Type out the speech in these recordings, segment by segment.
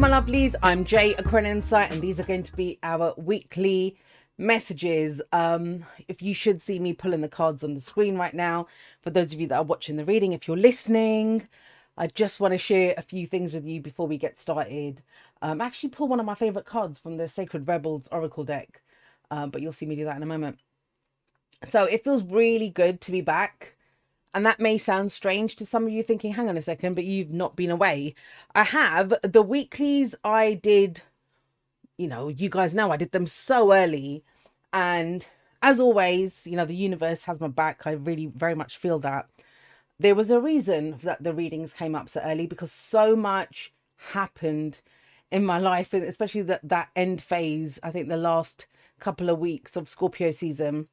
My lovelies. I'm Jay Aquarian and these are going to be our weekly messages. Um, if you should see me pulling the cards on the screen right now, for those of you that are watching the reading, if you're listening, I just want to share a few things with you before we get started. Um, actually, pull one of my favorite cards from the Sacred Rebels Oracle deck, um, but you'll see me do that in a moment. So it feels really good to be back. And that may sound strange to some of you thinking, hang on a second, but you've not been away. I have. The weeklies I did, you know, you guys know I did them so early. And as always, you know, the universe has my back. I really very much feel that. There was a reason that the readings came up so early because so much happened in my life, and especially that, that end phase, I think the last couple of weeks of Scorpio season.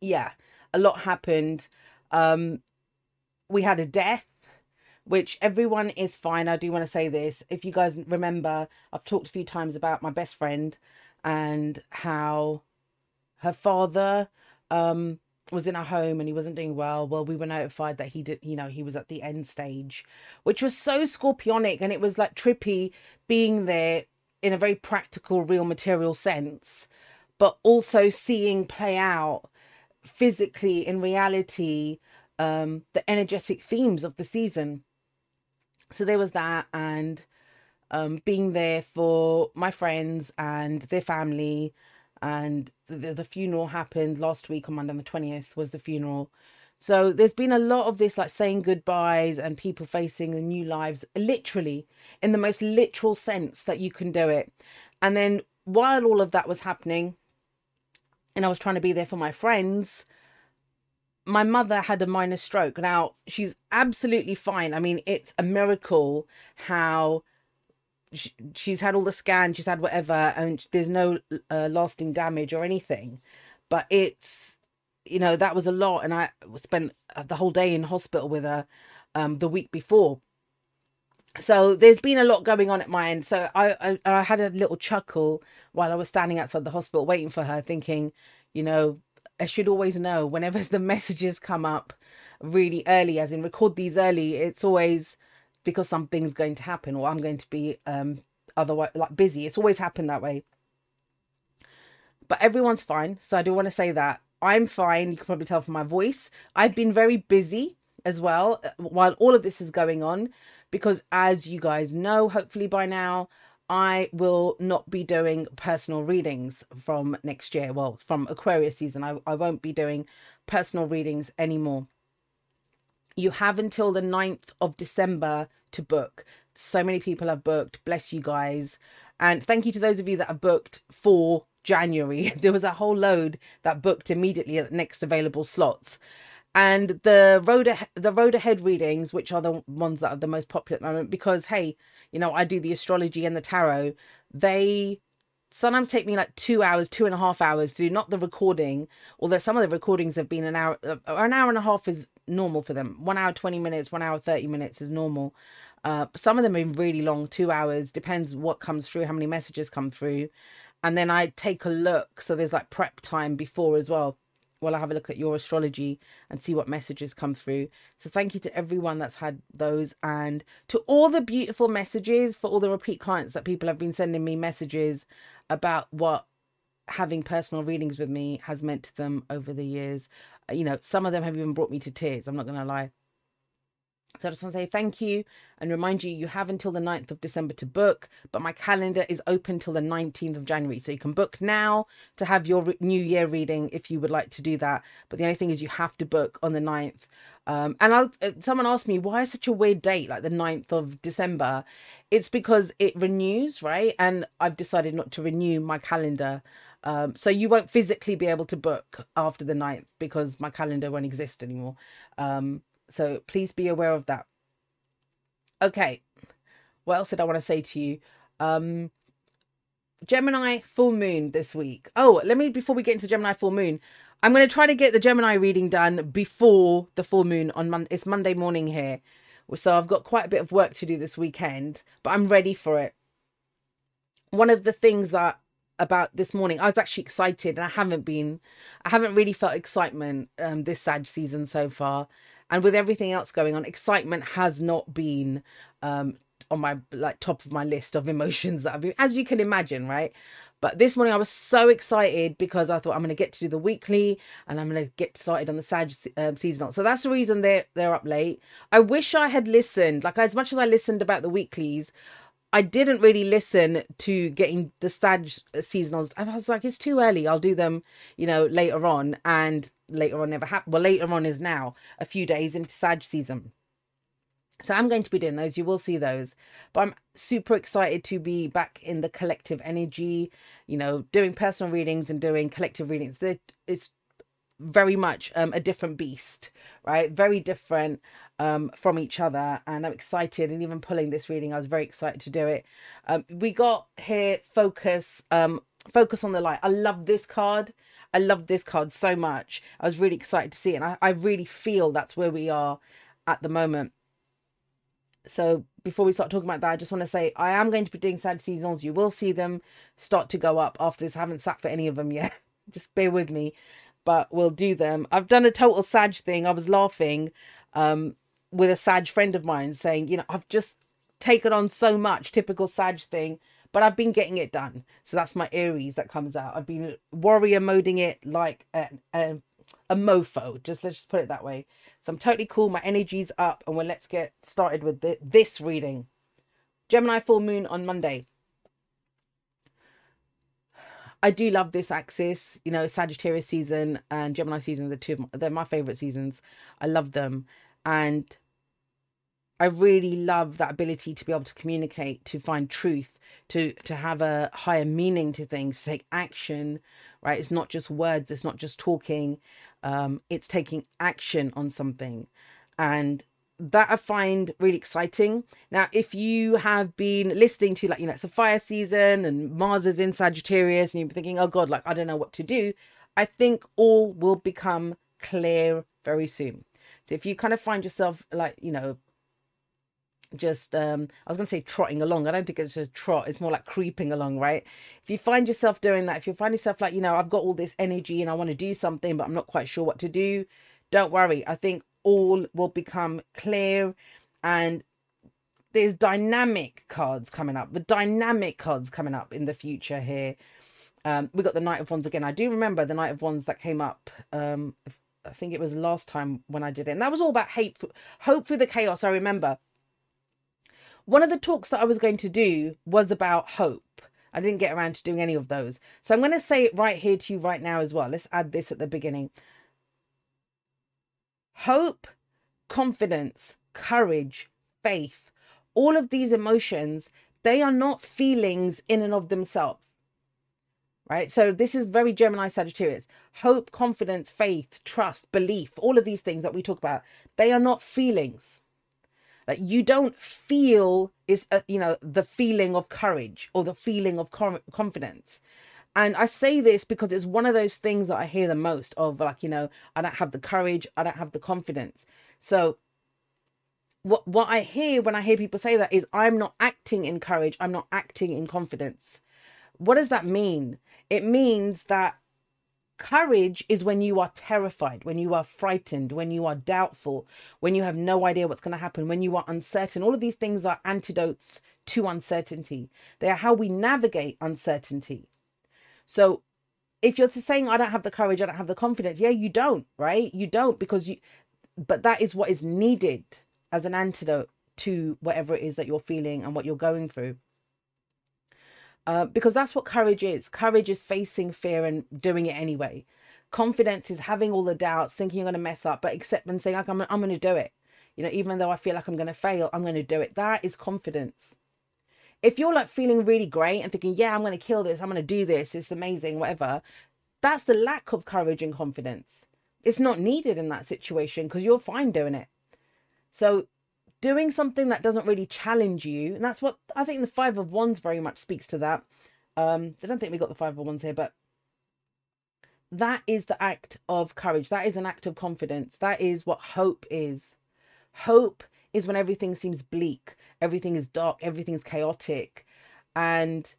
Yeah, a lot happened um, we had a death, which everyone is fine. I do want to say this. If you guys remember, I've talked a few times about my best friend and how her father um, was in a home and he wasn't doing well. Well, we were notified that he did, you know, he was at the end stage, which was so scorpionic and it was like trippy being there in a very practical, real material sense, but also seeing play out physically in reality um the energetic themes of the season. So there was that and um being there for my friends and their family and the, the funeral happened last week on monday the 20th was the funeral. So there's been a lot of this like saying goodbyes and people facing the new lives literally in the most literal sense that you can do it. And then while all of that was happening and I was trying to be there for my friends, my mother had a minor stroke. Now, she's absolutely fine. I mean, it's a miracle how she, she's had all the scans, she's had whatever, and there's no uh, lasting damage or anything. But it's, you know, that was a lot. And I spent the whole day in hospital with her um, the week before so there's been a lot going on at my end. So I, I, I had a little chuckle while i was standing outside the hospital waiting for her thinking you know i should always know whenever the messages come up really early as in record these early it's always because something's going to happen or i'm going to be um otherwise like busy. It's always happened that way. But everyone's fine. So i do want to say that i'm fine. You can probably tell from my voice. I've been very busy as well while all of this is going on because as you guys know, hopefully by now, I will not be doing personal readings from next year. Well, from Aquarius season, I, I won't be doing personal readings anymore. You have until the 9th of December to book. So many people have booked. Bless you guys. And thank you to those of you that have booked for January. There was a whole load that booked immediately at the next available slots and the road ahead, the road ahead readings which are the ones that are the most popular at the moment because hey you know i do the astrology and the tarot they sometimes take me like two hours two and a half hours to do not the recording although some of the recordings have been an hour uh, an hour and a half is normal for them. One hour 20 minutes one hour 30 minutes is normal. Uh, some of them are really long two hours depends what comes through how many messages come through. And then i take a look so there's like prep time before as well while I have a look at your astrology and see what messages come through. So thank you to everyone that's had those and to all the beautiful messages for all the repeat clients that people have been sending me messages about what having personal readings with me has meant to them over the years. You know, some of them have even brought me to tears. I'm not going to lie. So I just want to say thank you and remind you you have until the 9th of December to book, but my calendar is open till the 19th of January. So you can book now to have your re- new year reading if you would like to do that. But the only thing is you have to book on the 9th. Um, and I'll, uh, someone asked me why such a weird date like the 9th of December? It's because it renews, right? And I've decided not to renew my calendar. Um, so you won't physically be able to book after the 9th because my calendar won't exist anymore. Um, so please be aware of that. Okay. What else did I want to say to you? Um Gemini full moon this week. Oh, let me before we get into Gemini full moon, I'm going to try to get the Gemini reading done before the full moon on Monday. It's Monday morning here. So I've got quite a bit of work to do this weekend, but I'm ready for it. One of the things that about this morning, I was actually excited and I haven't been I haven't really felt excitement um this Sag season so far and with everything else going on, excitement has not been um, on my like top of my list of emotions that I've been, as you can imagine, right? But this morning I was so excited because I thought I'm going to get to do the weekly and I'm going to get started on the Sag um, seasonal. So that's the reason they're they're up late. I wish I had listened. Like as much as I listened about the weeklies, I didn't really listen to getting the Sag seasonals. I was like, it's too early. I'll do them, you know, later on. And later on never happened. Well, later on is now a few days into Sag season. So I'm going to be doing those. You will see those. But I'm super excited to be back in the collective energy, you know, doing personal readings and doing collective readings. It's very much um, a different beast, right? Very different um, from each other. And I'm excited. And even pulling this reading, I was very excited to do it. Um, we got here focus, um, focus on the light. I love this card. I love this card so much. I was really excited to see it. And I, I really feel that's where we are at the moment. So before we start talking about that, I just want to say I am going to be doing Sag seasons. You will see them start to go up after this. I haven't sat for any of them yet. just bear with me but we'll do them. I've done a total Sag thing. I was laughing um, with a Sag friend of mine saying, you know, I've just taken on so much typical Sag thing, but I've been getting it done. So that's my Aries that comes out. I've been warrior moding it like a, a, a mofo. Just let's just put it that way. So I'm totally cool. My energy's up, and well, let's get started with the, this reading. Gemini full moon on Monday. I do love this axis. You know, Sagittarius season and Gemini season, the two they're my favorite seasons. I love them, and I really love that ability to be able to communicate, to find truth, to to have a higher meaning to things, to take action. Right? It's not just words. It's not just talking. Um, it's taking action on something, and that I find really exciting. Now, if you have been listening to like, you know, it's a fire season and Mars is in Sagittarius and you're thinking, oh God, like, I don't know what to do, I think all will become clear very soon. So if you kind of find yourself like, you know, just um I was gonna say trotting along. I don't think it's just trot, it's more like creeping along, right? If you find yourself doing that, if you find yourself like, you know, I've got all this energy and I want to do something, but I'm not quite sure what to do, don't worry. I think all will become clear and there's dynamic cards coming up the dynamic cards coming up in the future here um we got the knight of wands again i do remember the knight of wands that came up um i think it was last time when i did it and that was all about hate hope through the chaos i remember one of the talks that i was going to do was about hope i didn't get around to doing any of those so i'm going to say it right here to you right now as well let's add this at the beginning Hope, confidence, courage, faith, all of these emotions, they are not feelings in and of themselves. Right? So this is very Gemini Sagittarius. Hope, confidence, faith, trust, belief, all of these things that we talk about, they are not feelings. Like you don't feel is uh, you know the feeling of courage or the feeling of confidence and I say this because it's one of those things that I hear the most of like, you know, I don't have the courage, I don't have the confidence. So what what I hear when I hear people say that is I'm not acting in courage, I'm not acting in confidence. What does that mean? It means that courage is when you are terrified, when you are frightened, when you are doubtful, when you have no idea what's going to happen, when you are uncertain. All of these things are antidotes to uncertainty. They are how we navigate uncertainty. So if you're saying I don't have the courage, I don't have the confidence, yeah, you don't, right? You don't because you but that is what is needed as an antidote to whatever it is that you're feeling and what you're going through. Uh, because that's what courage is. Courage is facing fear and doing it anyway. Confidence is having all the doubts, thinking you're going to mess up, but accepting saying, like, I'm, I'm going to do it. You know, even though I feel like I'm going to fail, I'm going to do it. That is confidence if you're like feeling really great and thinking, yeah, I'm going to kill this, I'm going to do this, it's amazing, whatever, that's the lack of courage and confidence. It's not needed in that situation because you're fine doing it. So, doing something that doesn't really challenge you, and that's what I think the Five of Wands very much speaks to that. Um, I don't think we got the Five of Wands here, but that is the act of courage. That is an act of confidence. That is what hope is. Hope is when everything seems bleak, everything is dark, everything's chaotic. And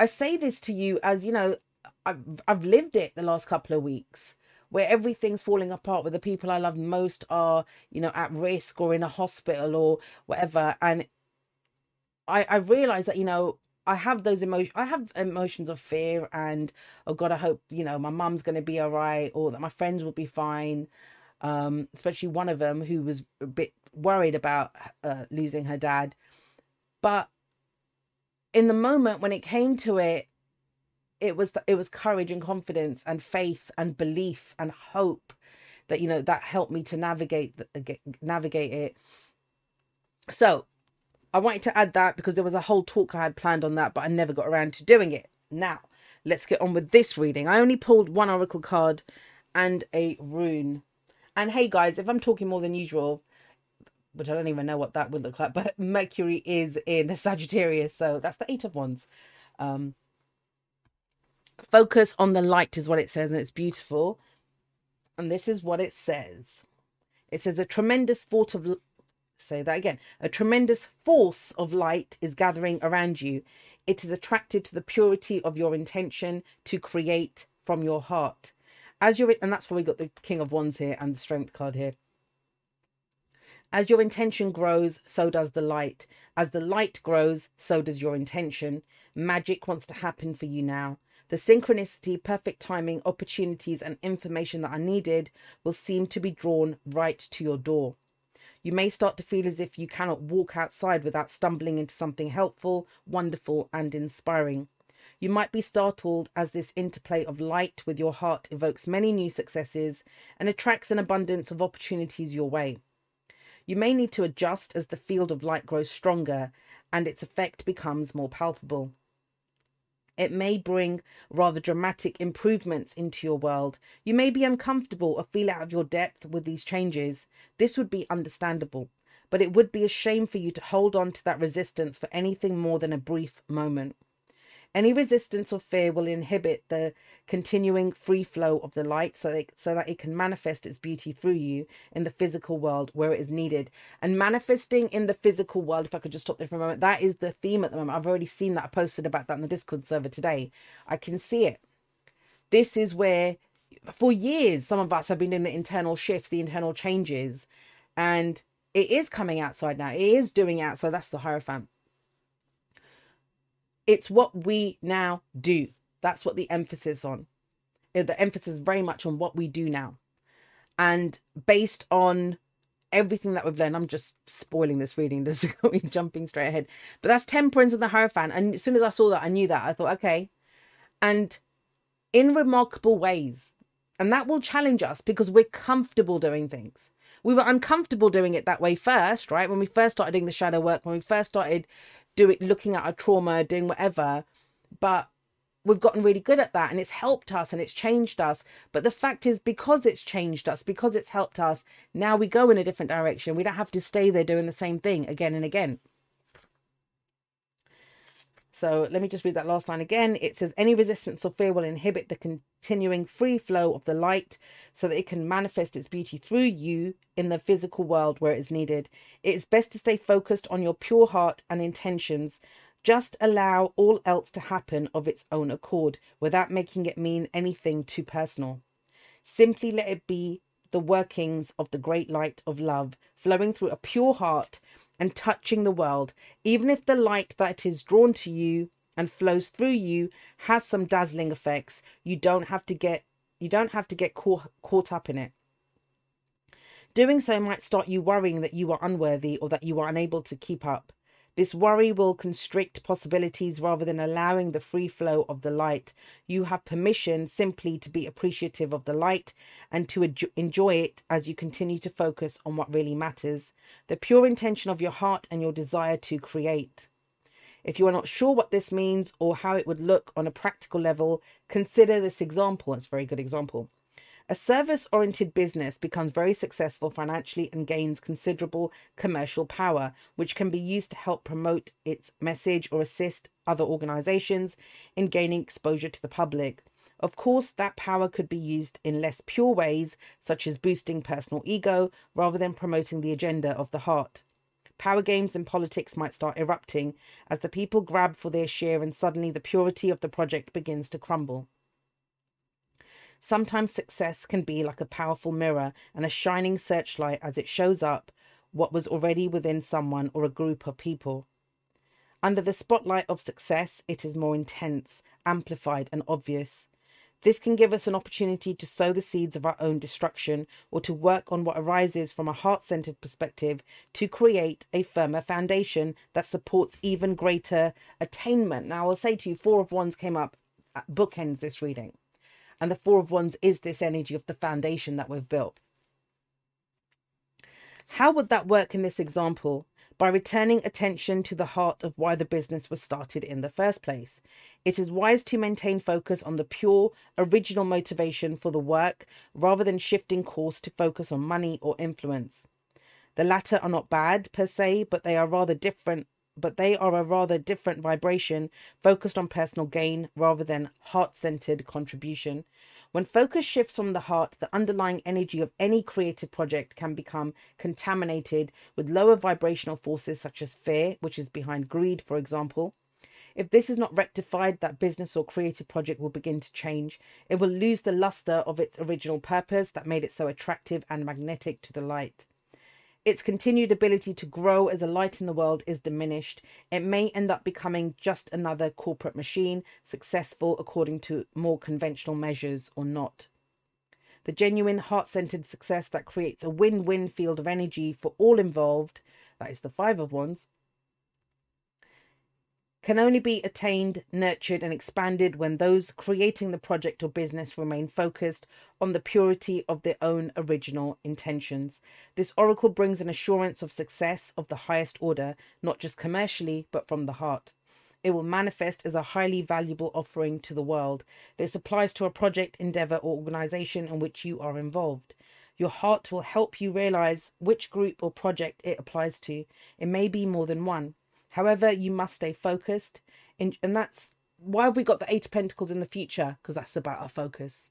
I say this to you as, you know, I've, I've lived it the last couple of weeks where everything's falling apart, where the people I love most are, you know, at risk or in a hospital or whatever. And I I realize that you know I have those emotions. I have emotions of fear and oh God, I hope you know my mum's going to be all right or that my friends will be fine. Um, especially one of them who was a bit worried about uh, losing her dad. But in the moment when it came to it, it was it was courage and confidence and faith and belief and hope that you know that helped me to navigate navigate it. So I wanted to add that because there was a whole talk I had planned on that, but I never got around to doing it. Now, let's get on with this reading. I only pulled one oracle card and a rune. And hey, guys, if I'm talking more than usual, which I don't even know what that would look like, but Mercury is in Sagittarius, so that's the Eight of Wands. Um, focus on the light is what it says, and it's beautiful. And this is what it says. It says a tremendous thought of say that again. A tremendous force of light is gathering around you. It is attracted to the purity of your intention to create from your heart. As you're, and that's why we got the King of Wands here and the Strength card here. As your intention grows, so does the light. As the light grows, so does your intention. Magic wants to happen for you now. The synchronicity, perfect timing, opportunities, and information that are needed will seem to be drawn right to your door. You may start to feel as if you cannot walk outside without stumbling into something helpful, wonderful, and inspiring. You might be startled as this interplay of light with your heart evokes many new successes and attracts an abundance of opportunities your way. You may need to adjust as the field of light grows stronger and its effect becomes more palpable. It may bring rather dramatic improvements into your world. You may be uncomfortable or feel out of your depth with these changes. This would be understandable, but it would be a shame for you to hold on to that resistance for anything more than a brief moment. Any resistance or fear will inhibit the continuing free flow of the light so that, so that it can manifest its beauty through you in the physical world where it is needed. And manifesting in the physical world, if I could just stop there for a moment, that is the theme at the moment. I've already seen that. I posted about that in the Discord server today. I can see it. This is where, for years, some of us have been doing the internal shifts, the internal changes, and it is coming outside now. It is doing outside. That's the Hierophant it's what we now do. That's what the emphasis on. Eh, the emphasis very much on what we do now. And based on everything that we've learned, I'm just spoiling this reading, just jumping straight ahead. But that's Temperance and the Hierophant. And as soon as I saw that, I knew that. I thought, okay. And in remarkable ways. And that will challenge us because we're comfortable doing things. We were uncomfortable doing it that way first, right? When we first started doing the shadow work, when we first started doing looking at our trauma, doing whatever. But we've gotten really good at that and it's helped us and it's changed us. But the fact is, because it's changed us, because it's helped us, now we go in a different direction. We don't have to stay there doing the same thing again and again. So let me just read that last line again. It says, Any resistance or fear will inhibit the continuing free flow of the light so that it can manifest its beauty through you in the physical world where it is needed. It is best to stay focused on your pure heart and intentions. Just allow all else to happen of its own accord without making it mean anything too personal. Simply let it be the workings of the great light of love flowing through a pure heart and touching the world, even if the light that is drawn to you and flows through you has some dazzling effects, you don't have to get you don't have to get caught, caught up in it. Doing so might start you worrying that you are unworthy or that you are unable to keep up. This worry will constrict possibilities rather than allowing the free flow of the light. You have permission simply to be appreciative of the light and to enjoy it as you continue to focus on what really matters the pure intention of your heart and your desire to create. If you are not sure what this means or how it would look on a practical level, consider this example. It's a very good example. A service oriented business becomes very successful financially and gains considerable commercial power, which can be used to help promote its message or assist other organizations in gaining exposure to the public. Of course, that power could be used in less pure ways, such as boosting personal ego rather than promoting the agenda of the heart. Power games and politics might start erupting as the people grab for their share, and suddenly the purity of the project begins to crumble. Sometimes success can be like a powerful mirror and a shining searchlight as it shows up what was already within someone or a group of people. Under the spotlight of success, it is more intense, amplified, and obvious. This can give us an opportunity to sow the seeds of our own destruction or to work on what arises from a heart centered perspective to create a firmer foundation that supports even greater attainment. Now, I'll say to you, Four of Wands came up, bookends this reading. And the Four of Wands is this energy of the foundation that we've built. How would that work in this example? By returning attention to the heart of why the business was started in the first place. It is wise to maintain focus on the pure, original motivation for the work rather than shifting course to focus on money or influence. The latter are not bad per se, but they are rather different but they are a rather different vibration focused on personal gain rather than heart centered contribution. When focus shifts from the heart, the underlying energy of any creative project can become contaminated with lower vibrational forces such as fear, which is behind greed, for example. If this is not rectified, that business or creative project will begin to change. It will lose the luster of its original purpose that made it so attractive and magnetic to the light. Its continued ability to grow as a light in the world is diminished. It may end up becoming just another corporate machine, successful according to more conventional measures or not. The genuine heart centered success that creates a win win field of energy for all involved, that is the Five of Wands, can only be attained, nurtured, and expanded when those creating the project or business remain focused on the purity of their own original intentions. This oracle brings an assurance of success of the highest order, not just commercially, but from the heart. It will manifest as a highly valuable offering to the world. This applies to a project, endeavor, or organization in which you are involved. Your heart will help you realize which group or project it applies to. It may be more than one. However, you must stay focused. and that's why have we got the Eight of Pentacles in the future? Because that's about our focus.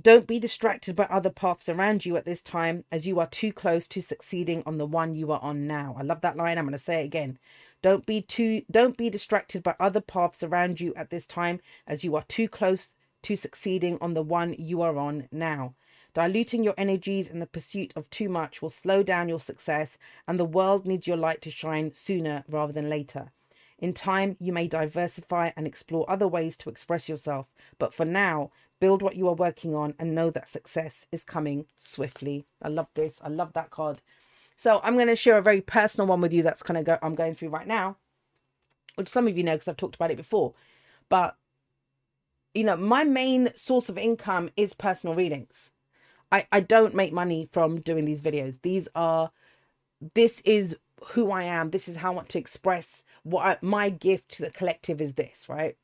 Don't be distracted by other paths around you at this time, as you are too close to succeeding on the one you are on now. I love that line. I'm going to say it again. Don't be too don't be distracted by other paths around you at this time, as you are too close to succeeding on the one you are on now. Diluting your energies in the pursuit of too much will slow down your success, and the world needs your light to shine sooner rather than later. In time, you may diversify and explore other ways to express yourself, but for now, build what you are working on and know that success is coming swiftly. I love this. I love that card. So I'm going to share a very personal one with you that's kind of go I'm going through right now, which some of you know because I've talked about it before. But you know, my main source of income is personal readings. I, I don't make money from doing these videos. These are, this is who I am. This is how I want to express what I, my gift to the collective is this, right?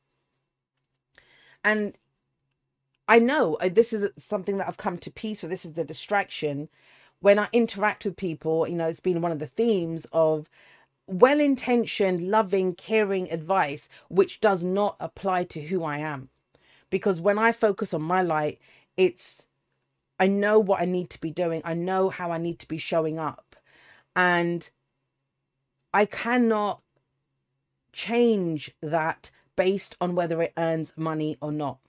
And I know uh, this is something that I've come to peace with. This is the distraction. When I interact with people, you know, it's been one of the themes of well intentioned, loving, caring advice, which does not apply to who I am. Because when I focus on my light, it's I know what I need to be doing. I know how I need to be showing up. And I cannot change that based on whether it earns money or not.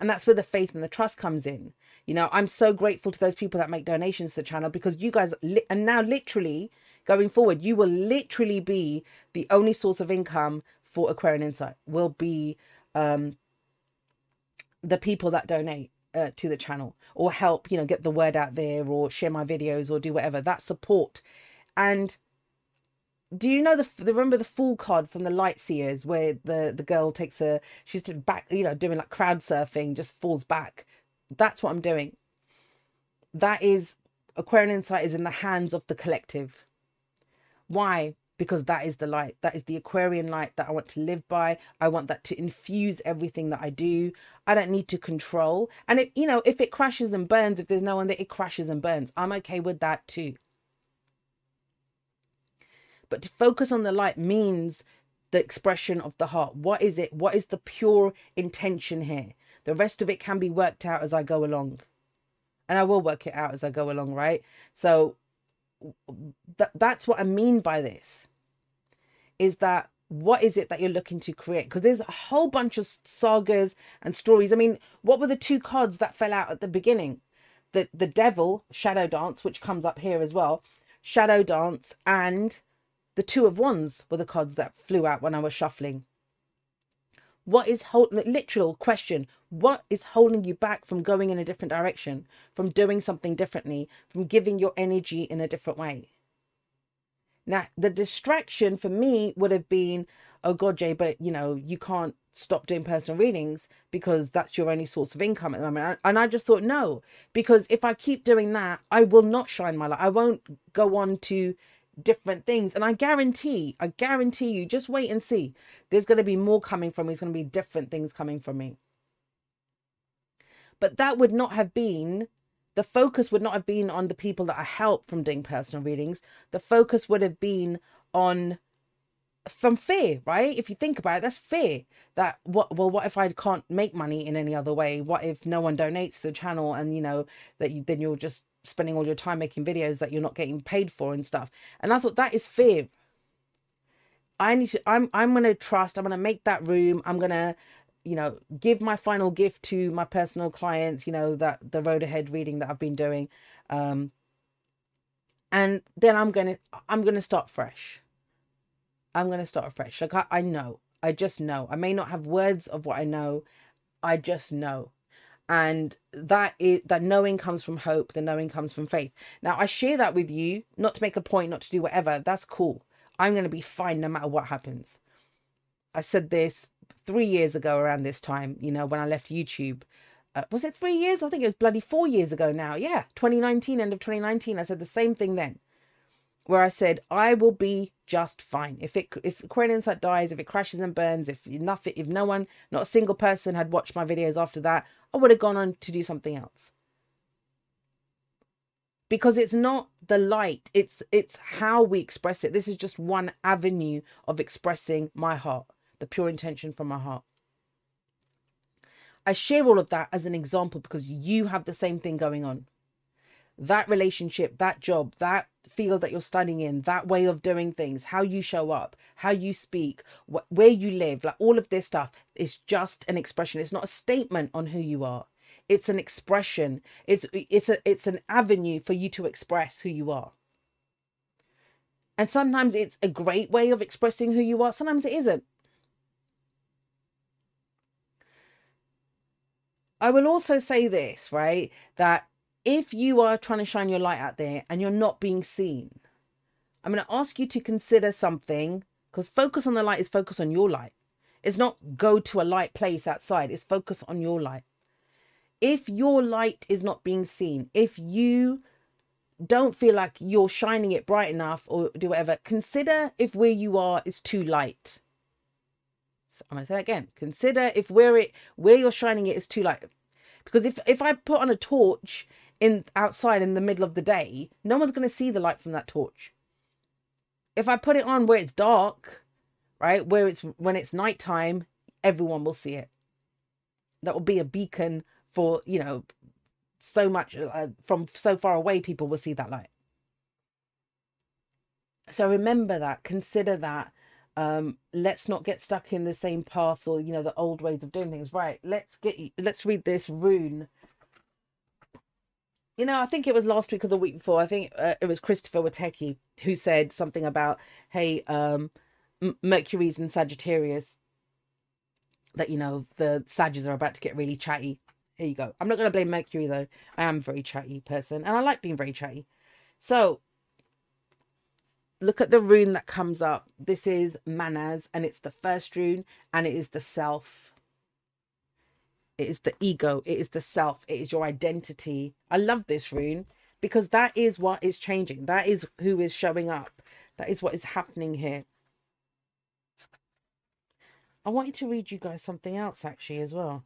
And that's where the faith and the trust comes in. You know, I'm so grateful to those people that make donations to the channel because you guys, li- and now literally going forward, you will literally be the only source of income for Aquarian Insight, will be um, the people that donate uh, to the channel or help you know get the word out there or share my videos or do whatever. That support. And do you know the, the remember the fool card from the Light Seer's where the the girl takes a she's back you know doing like crowd surfing just falls back? That's what i'm doing. That is Aquarian Insight is in the hands of the collective. Why because that is the light. That is the Aquarian light that I want to live by. I want that to infuse everything that I do. I don't need to control. And it, you know, if it crashes and burns, if there's no one there, it crashes and burns. I'm okay with that too. But to focus on the light means the expression of the heart. What is it? What is the pure intention here? The rest of it can be worked out as I go along. And I will work it out as I go along, right? So th- that's what I mean by this is that what is it that you're looking to create? Because there's a whole bunch of sagas and stories. I mean, what were the two cards that fell out at the beginning? The the devil, shadow dance, which comes up here as well, shadow dance, and The Two of Wands were the cards that flew out when I was shuffling. What is holding, literal question, what is holding you back from going in a different direction, from doing something differently, from giving your energy in a different way? Now, the distraction for me would have been, oh God, Jay, but you know, you can't stop doing personal readings because that's your only source of income at the moment. And I just thought, no, because if I keep doing that, I will not shine my light. I won't go on to different things. And I guarantee, I guarantee you, just wait and see. There's going to be more coming from me. There's going to be different things coming from me. But that would not have been, the focus would not have been on the people that I help from doing personal readings. The focus would have been on from fear, right? If you think about it, that's fear. That what well, what if I can't make money in any other way? What if no one donates to the channel and you know that you then you're just spending all your time making videos that you're not getting paid for and stuff. And I thought that is fear. I need to I'm I'm gonna trust, I'm gonna make that room, I'm gonna, you know, give my final gift to my personal clients, you know, that the road ahead reading that I've been doing. Um and then I'm gonna I'm gonna start fresh. I'm gonna start fresh. Like I, I know. I just know. I may not have words of what I know. I just know and that is that knowing comes from hope the knowing comes from faith. Now i share that with you not to make a point not to do whatever that's cool. I'm going to be fine no matter what happens. I said this three years ago around this time you know when i left youtube. Uh, was it three years? I think it was bloody four years ago now. Yeah 2019 end of 2019 i said the same thing then where I said I will be just fine. If it if Aquarian Insight dies, if it crashes and burns, if nothing, if no one, not a single person had watched my videos after that, I would have gone on to do something else. Because it's not the light, it's it's how we express it. This is just one avenue of expressing my heart, the pure intention from my heart. I share all of that as an example because you have the same thing going on that relationship, that job, that field that you're studying in, that way of doing things, how you show up, how you speak, wh- where you live, like all of this stuff is just an expression. It's not a statement on who you are. It's an expression. It's it's a it's an avenue for you to express who you are. And sometimes it's a great way of expressing who you are. Sometimes it isn't. I will also say this, right? That if you are trying to shine your light out there and you're not being seen, I'm going to ask you to consider something because focus on the light is focus on your light. It's not go to a light place outside, it's focus on your light. If your light is not being seen, if you don't feel like you're shining it bright enough or do whatever, consider if where you are is too light. So I'm gonna say that again. Consider if where it where you're shining it is too light. Because if if I put on a torch in outside in the middle of the day, no one's going to see the light from that torch. If I put it on where it's dark, right, where it's when it's nighttime, everyone will see it. That will be a beacon for, you know, so much uh, from so far away, people will see that light. So remember that, consider that. Um, let's not get stuck in the same paths or you know the old ways of doing things. Right, let's get let's read this rune you know, I think it was last week or the week before. I think uh, it was Christopher Wateki who said something about, "Hey, um, M- Mercury's in Sagittarius. That you know the Sagittarius are about to get really chatty." Here you go. I'm not going to blame Mercury though. I am a very chatty person, and I like being very chatty. So, look at the rune that comes up. This is Mannaz, and it's the first rune, and it is the self it is the ego, it is the self, it is your identity. I love this rune because that is what is changing. That is who is showing up. That is what is happening here. I want you to read you guys something else actually as well.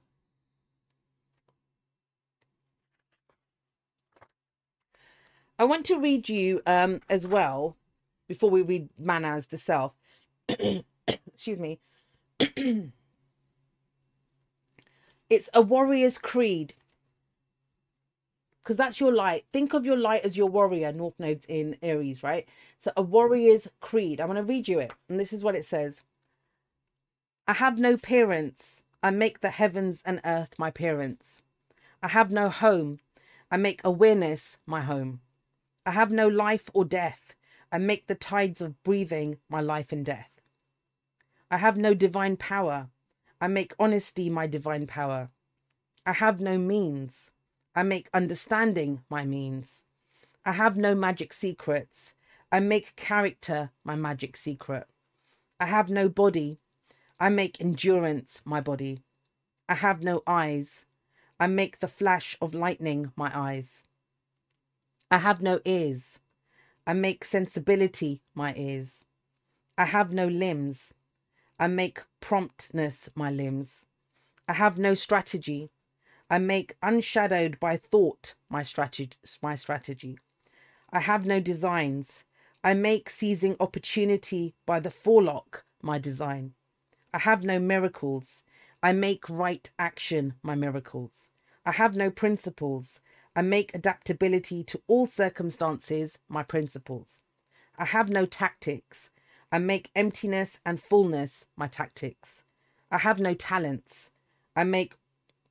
I want to read you um as well before we read Mannaz the self. Excuse me. It's a warrior's creed. Because that's your light. Think of your light as your warrior, North Nodes in Aries, right? So a warrior's creed. I'm going to read you it. And this is what it says. I have no parents. I make the heavens and earth my parents. I have no home. I make awareness my home. I have no life or death. I make the tides of breathing my life and death. I have no divine power. I make honesty my divine power. I have no means. I make understanding my means. I have no magic secrets. I make character my magic secret. I have no body. I make endurance my body. I have no eyes. I make the flash of lightning my eyes. I have no ears. I make sensibility my ears. I have no limbs. I make promptness my limbs. I have no strategy. I make unshadowed by thought my strategy my strategy. I have no designs. I make seizing opportunity by the forelock my design. I have no miracles. I make right action my miracles. I have no principles. I make adaptability to all circumstances my principles. I have no tactics. I make emptiness and fullness my tactics. I have no talents. I make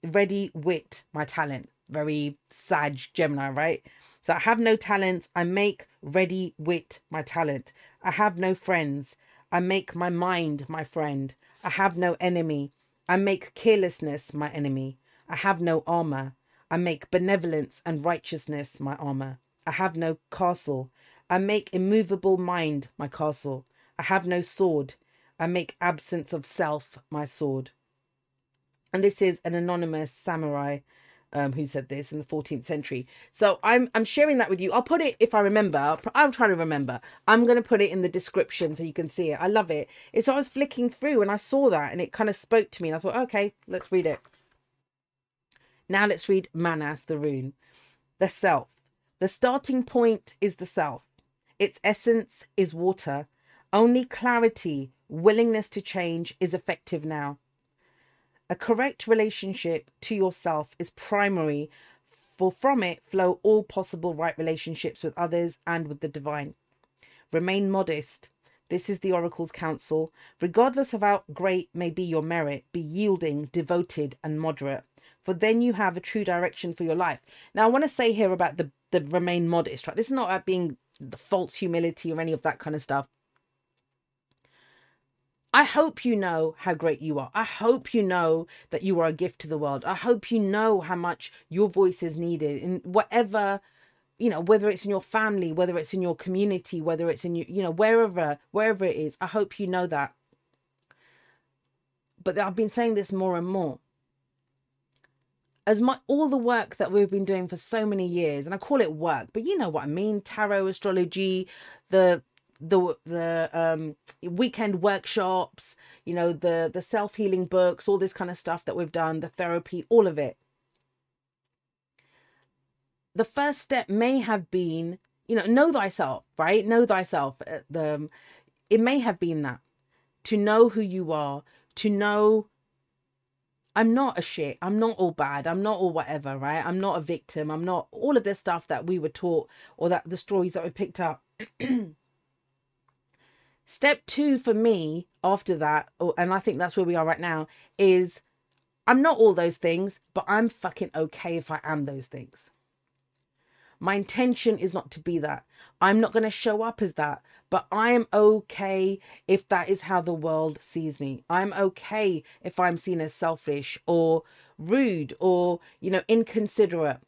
ready wit my talent. Very Sag Gemini, right? So I have no talents. I make ready wit my talent. I have no friends. I make my mind my friend. I have no enemy. I make carelessness my enemy. I have no armor. I make benevolence and righteousness my armor. I have no castle. I make immovable mind my castle. I have no sword. I make absence of self my sword. And this is an anonymous samurai um, who said this in the 14th century. So I'm I'm sharing that with you. I'll put it if I remember. I'll, I'll try to remember. I'm going to put it in the description so you can see it. I love it. It's so I was flicking through and I saw that and it kind of spoke to me and I thought, okay, let's read it. Now let's read Mannaz, the rune. The self. The starting point is the self. Its essence is water. Only clarity, willingness to change is effective now. A correct relationship to yourself is primary, for from it flow all possible right relationships with others and with the divine. Remain modest. This is the oracle's counsel. Regardless of how great may be your merit, be yielding, devoted, and moderate, for then you have a true direction for your life. Now, I want to say here about the, the remain modest, right? This is not about being the false humility or any of that kind of stuff. I hope you know how great you are. I hope you know that you are a gift to the world. I hope you know how much your voice is needed in whatever, you know, whether it's in your family, whether it's in your community, whether it's in you, you know, wherever, wherever it is. I hope you know that. But I've been saying this more and more. As my all the work that we've been doing for so many years, and I call it work, but you know what I mean, tarot astrology, the the the um weekend workshops you know the the self-healing books all this kind of stuff that we've done the therapy all of it the first step may have been you know know thyself right know thyself uh, the um, it may have been that to know who you are to know I'm not a shit. I'm not all bad. I'm not all whatever, right? I'm not a victim. I'm not all of this stuff that we were taught or that the stories that we picked up. Step two for me after that, and I think that's where we are right now, is I'm not all those things, but I'm fucking okay if I am those things. My intention is not to be that. I'm not going to show up as that, but I am okay if that is how the world sees me. I'm okay if I'm seen as selfish or rude or, you know, inconsiderate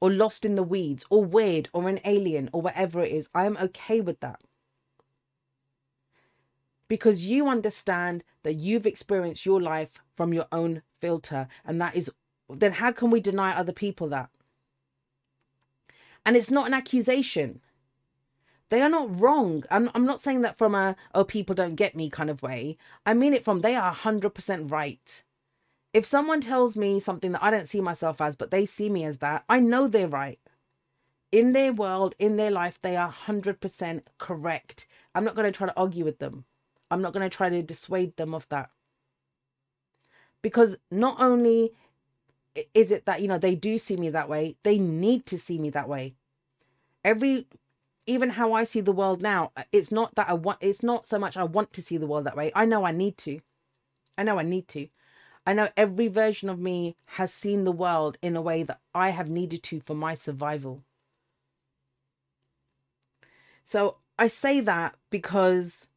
or lost in the weeds or weird or an alien or whatever it is. I am okay with that because you understand that you've experienced your life from your own filter and that is then how can we deny other people that? And it's not an accusation. They are not wrong. I'm, I'm not saying that from a oh people don't get me kind of way. I mean it from they are 100% right. If someone tells me something that i don't see myself as but they see me as that i know they're right. In their world in their life they are 100% correct. I'm not going to try to argue with them I'm not going to try to dissuade them of that. Because not only is it that, you know, they do see me that way, they need to see me that way. Every, even how I see the world now, uh, it's not that I want, it's not so much I want to see the world that way. I know I need to. I know I need to. I know every version of me has seen the world in a way that I have needed to for my survival. So I say that because,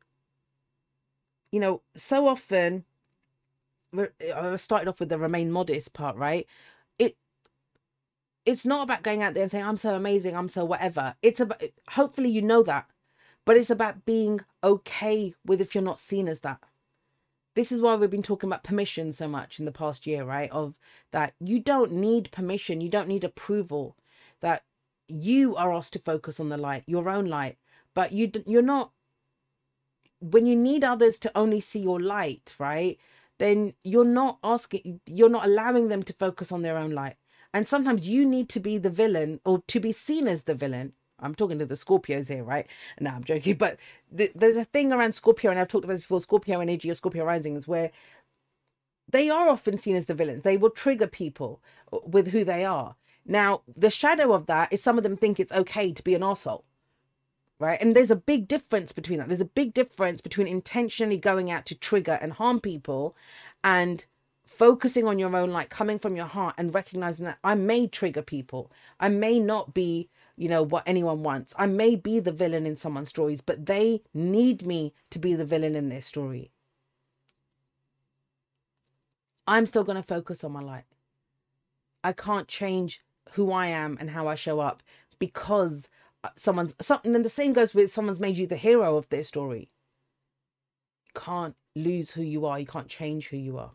you know, so often, I started off with the remain modest part, right? It, it's not about going out there and saying, I'm so amazing, I'm so whatever. It's about, hopefully, you know that, but it's about being okay with if you're not seen as that. This is why we've been talking about permission so much in the past year, right? Of that you don't need permission, you don't need approval, that you are asked to focus on the light, your own light but you you're not when you need others to only see your light right then you're not asking you're not allowing them to focus on their own light. And sometimes you need to be the villain or to be seen as the villain. I'm talking to the scorpios here right? No i'm joking but th- there's a thing around scorpio and i've talked about this before scorpio energy or scorpio risings where they are often seen as the villains. They will trigger people with who they are. Now the shadow of that is some of them think it's okay to be an asshole right? And there's a big difference between that. There's a big difference between intentionally going out to trigger and harm people and focusing on your own like coming from your heart and recognizing that I may trigger people. I may not be, you know, what anyone wants. I may be the villain in someone's stories, but they need me to be the villain in their story. I'm still going to focus on my light. I can't change who I am and how I show up because someone's something and the same goes with someone's made you the hero of their story. You can't lose who you are. You can't change who you are.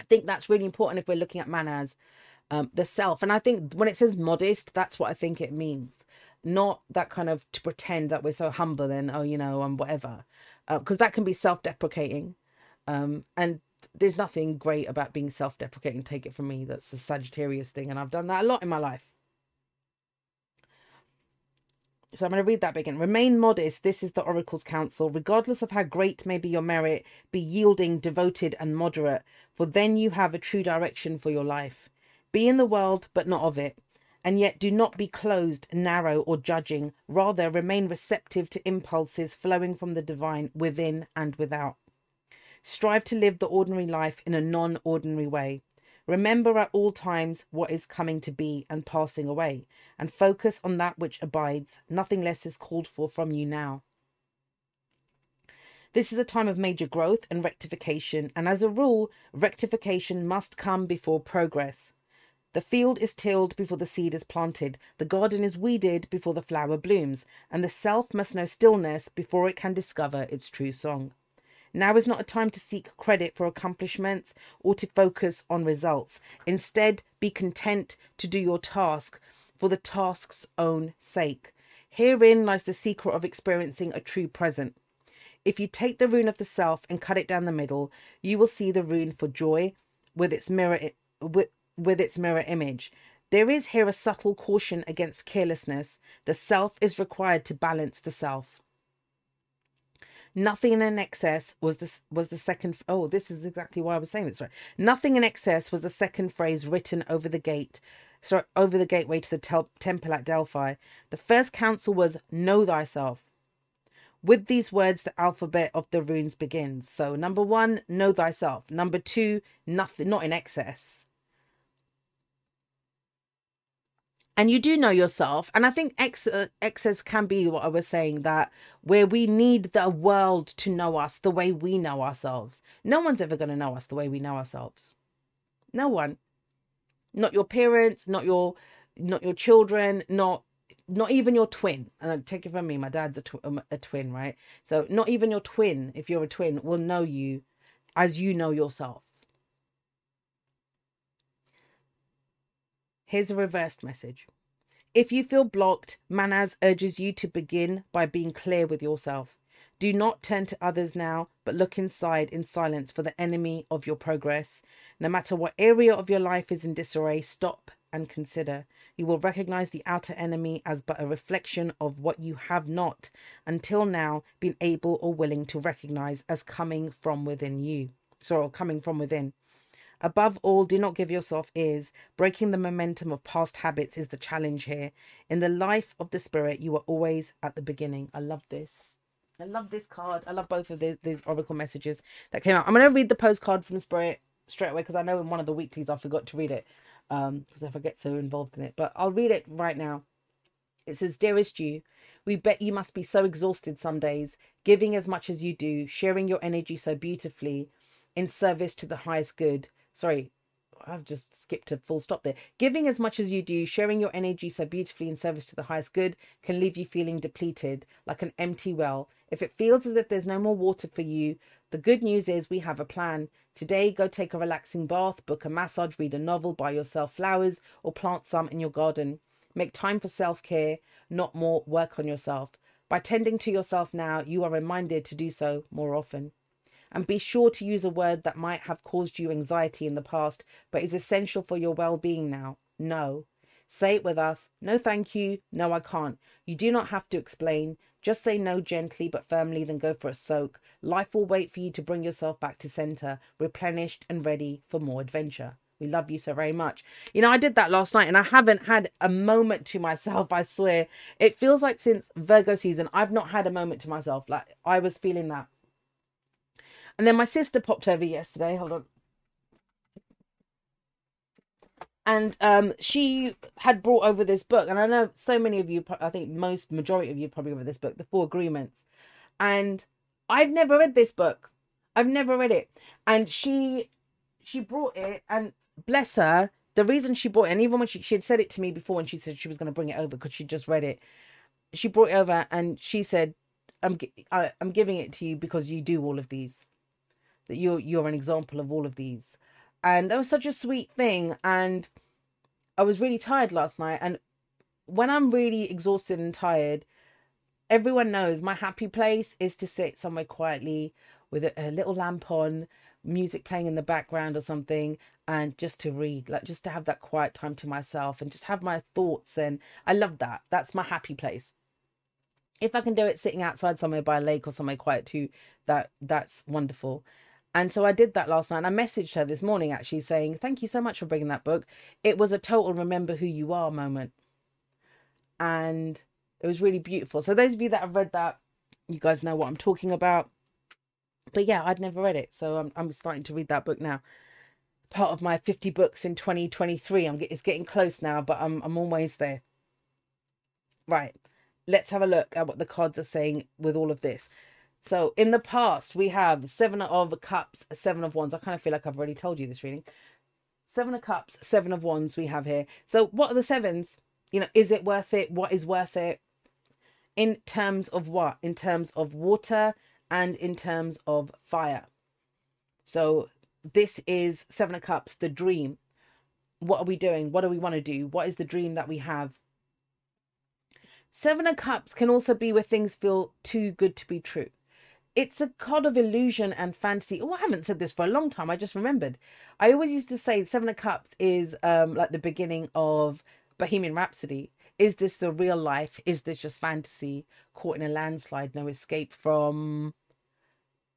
I think that's really important if we're looking at Mannaz um, the self. And i think when it says modest that's what i think it means. Not that kind of to pretend that we're so humble and oh you know and whatever because uh, that can be self-deprecating. Um, and there's nothing great about being self-deprecating. Take it from me that's a sagittarius thing and i've done that a lot in my life so I'm going to read that again. Remain modest. This is the oracle's counsel. Regardless of how great may be your merit, be yielding, devoted, and moderate, for then you have a true direction for your life. Be in the world, but not of it. And yet do not be closed, narrow, or judging. Rather, remain receptive to impulses flowing from the divine within and without. Strive to live the ordinary life in a non ordinary way. Remember at all times what is coming to be and passing away, and focus on that which abides. Nothing less is called for from you now. This is a time of major growth and rectification, and as a rule, rectification must come before progress. The field is tilled before the seed is planted, the garden is weeded before the flower blooms, and the self must know stillness before it can discover its true song. Now is not a time to seek credit for accomplishments or to focus on results. Instead, be content to do your task for the task's own sake. Herein lies the secret of experiencing a true present. If you take the rune of the self and cut it down the middle, you will see the rune for joy with its mirror with, with its mirror image. There is here a subtle caution against carelessness. The self is required to balance the self. Nothing in excess was the was the second. Oh, this is exactly why I was saying this right. Nothing in excess was the second phrase written over the gate, sorry, over the gateway to the tel- temple at Delphi. The first counsel was "Know thyself." With these words, the alphabet of the runes begins. So, number one, know thyself. Number two, nothing, not in excess. And you do know yourself. And i think ex- uh, excess can be what i was saying that where we need the world to know us the way we know ourselves. No one's ever going to know us the way we know ourselves. No one. Not your parents not your not your children not not even your twin. And I take it from me my dad's a, tw- um, a twin right? So not even your twin if you're a twin will know you as you know yourself Here's a reversed message. If you feel blocked, Mannaz urges you to begin by being clear with yourself. Do not turn to others now, but look inside in silence for the enemy of your progress. No matter what area of your life is in disarray, stop and consider. You will recognize the outer enemy as but a reflection of what you have not, until now, been able or willing to recognize as coming from within you. Sorry, coming from within. Above all, do not give yourself ears. Breaking the momentum of past habits is the challenge here. In the life of the spirit, you are always at the beginning. I love this. I love this card. I love both of these, these oracle messages that came out. I'm going to read the postcard from the Spirit straight away because I know in one of the weeklies I forgot to read it um because I get so involved in it. But I'll read it right now. It says, Dearest you, we bet you must be so exhausted some days, giving as much as you do, sharing your energy so beautifully in service to the highest good. Sorry, I've just skipped a full stop there. Giving as much as you do, sharing your energy so beautifully in service to the highest good, can leave you feeling depleted, like an empty well. If it feels as if there's no more water for you, the good news is we have a plan. Today, go take a relaxing bath, book a massage, read a novel, buy yourself flowers, or plant some in your garden. Make time for self care, not more work on yourself. By tending to yourself now, you are reminded to do so more often. And be sure to use a word that might have caused you anxiety in the past, but is essential for your well being now. No. Say it with us. No, thank you. No, I can't. You do not have to explain. Just say no gently but firmly, then go for a soak. Life will wait for you to bring yourself back to center, replenished and ready for more adventure. We love you so very much. You know, I did that last night and I haven't had a moment to myself, I swear. It feels like since Virgo season, I've not had a moment to myself. Like I was feeling that and then my sister popped over yesterday. Hold on. And um, she had brought over this book, and I know so many of you, I think most majority of you probably read this book, The Four Agreements. And I've never read this book. I've never read it. And she she brought it, and bless her, the reason she brought it, and even when she, she had said it to me before, and she said she was going to bring it over because she just read it, she brought it over, and she said, "I'm I, I'm giving it to you because you do all of these." That you're you're an example of all of these. And that was such a sweet thing. And i was really tired last night. And when i'm really exhausted and tired everyone knows my happy place is to sit somewhere quietly with a, a little lamp on music playing in the background or something and just to read like just to have that quiet time to myself and just have my thoughts. And i love that. That's my happy place. If i can do it sitting outside somewhere by a lake or somewhere quiet too that that's wonderful and so I did that last night. And I messaged her this morning actually saying, Thank you so much for bringing that book. It was a total remember who you are moment. And it was really beautiful. So, those of you that have read that, you guys know what I'm talking about. But yeah, I'd never read it. So, I'm, I'm starting to read that book now. Part of my 50 books in 2023. I'm, it's getting close now, but I'm, I'm always there. Right. Let's have a look at what the cards are saying with all of this. So in the past, we have seven of cups, seven of wands. I kind of feel like I've already told you this reading. Seven of cups, seven of wands we have here. So what are the sevens? You know, is it worth it? What is worth it? In terms of what? In terms of water and in terms of fire. So this is seven of cups, the dream. What are we doing? What do we want to do? What is the dream that we have? Seven of Cups can also be where things feel too good to be true it's a card of illusion and fantasy. Oh, I haven't said this for a long time. I just remembered. I always used to say Seven of Cups is um like the beginning of Bohemian Rhapsody. Is this the real life? Is this just fantasy? Caught in a landslide, no escape from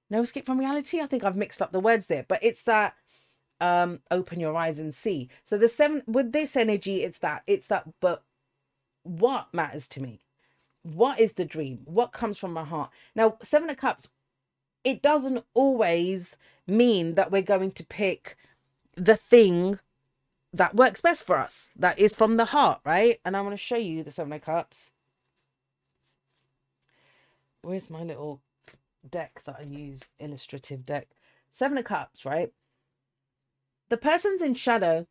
no escape from reality. I think I've mixed up the words there, but it's that um open your eyes and see. So the seven with this energy, it's that, it's that, but what matters to me? What is the dream? What comes from my heart? Now, Seven of Cups, it doesn't always mean that we're going to pick the thing that works best for us, that is from the heart, right? And I'm going to show you the Seven of Cups. Where's my little deck that I use? Illustrative deck. Seven of Cups, right? The person's in shadow,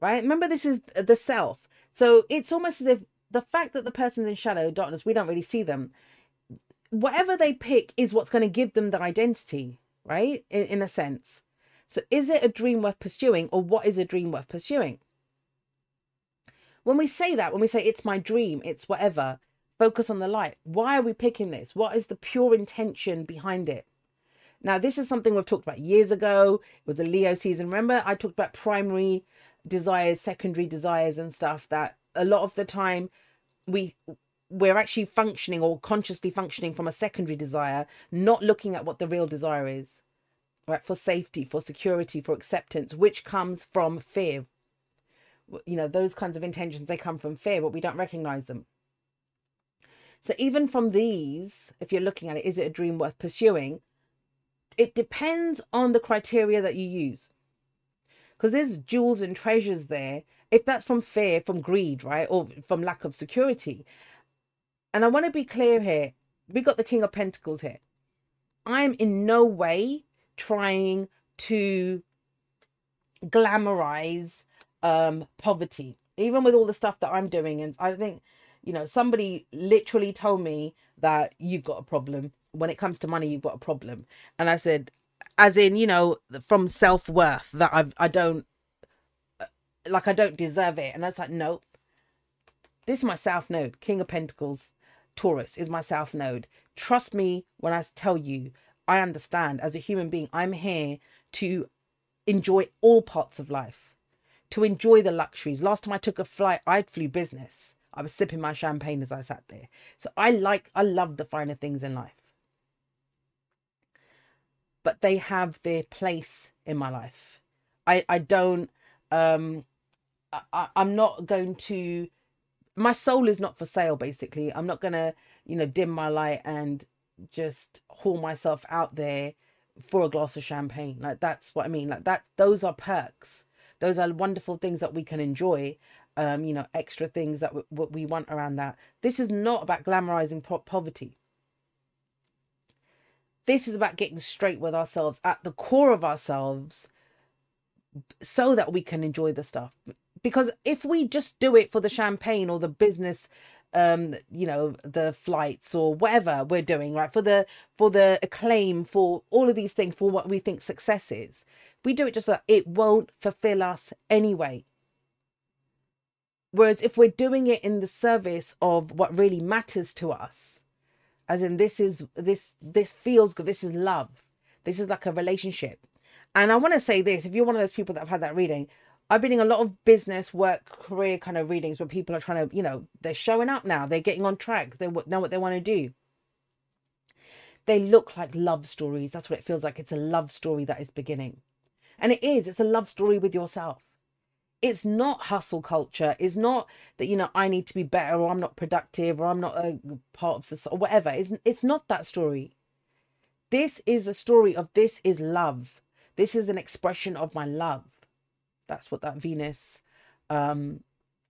right? Remember, this is the self. So it's almost as if the fact that the person's in shadow darkness we don't really see them. Whatever they pick is what's going to give them the identity right? In, in a sense. So is it a dream worth pursuing or what is a dream worth pursuing? When we say that when we say it's my dream it's whatever focus on the light. Why are we picking this? What is the pure intention behind it? Now this is something we've talked about years ago. It was the leo season. Remember i talked about primary desires secondary desires and stuff that a lot of the time we we're actually functioning or consciously functioning from a secondary desire not looking at what the real desire is right? For safety for security for acceptance which comes from fear. You know those kinds of intentions they come from fear but we don't recognize them. So even from these if you're looking at it is it a dream worth pursuing? It depends on the criteria that you use. Because there's jewels and treasures there. If that's from fear, from greed, right, or from lack of security. And I want to be clear here. We got the King of Pentacles here. I'm in no way trying to glamorize um poverty even with all the stuff that i'm doing and i think you know somebody literally told me that you've got a problem when it comes to money you've got a problem and i said as in you know from self-worth that i i don't like i don't deserve it. And i was like no this is my south node. King of pentacles taurus is my south node. Trust me when i tell you i understand. As a human being i'm here to enjoy all parts of life to enjoy the luxuries. Last time i took a flight i flew business. I was sipping my champagne as I sat there. So I like, I love the finer things in life. But they have their place in my life. I, I don't, um, I, I'm not going to, my soul is not for sale, basically. I'm not going to, you know, dim my light and just haul myself out there for a glass of champagne. Like that's what I mean. Like that, those are perks. Those are wonderful things that we can enjoy um, you know, extra things that w- we want around that. This is not about glamorizing po- poverty. This is about getting straight with ourselves at the core of ourselves so that we can enjoy the stuff. Because if we just do it for the champagne or the business um you know the flights or whatever we're doing right for the for the acclaim for all of these things for what we think success is we do it just for that it won't fulfill us anyway Whereas if we're doing it in the service of what really matters to us, as in this is this this feels good, this is love, this is like a relationship. And I want to say this: if you're one of those people that have had that reading, I've been in a lot of business, work, career kind of readings where people are trying to, you know, they're showing up now, they're getting on track, they know what they want to do. They look like love stories. That's what it feels like. It's a love story that is beginning. And it is, it's a love story with yourself it's not hustle culture. It's not that you know I need to be better or I'm not productive or I'm not a part of society or whatever. It's it's not that story. This is a story of this is love. This is an expression of my love. That's what that Venus um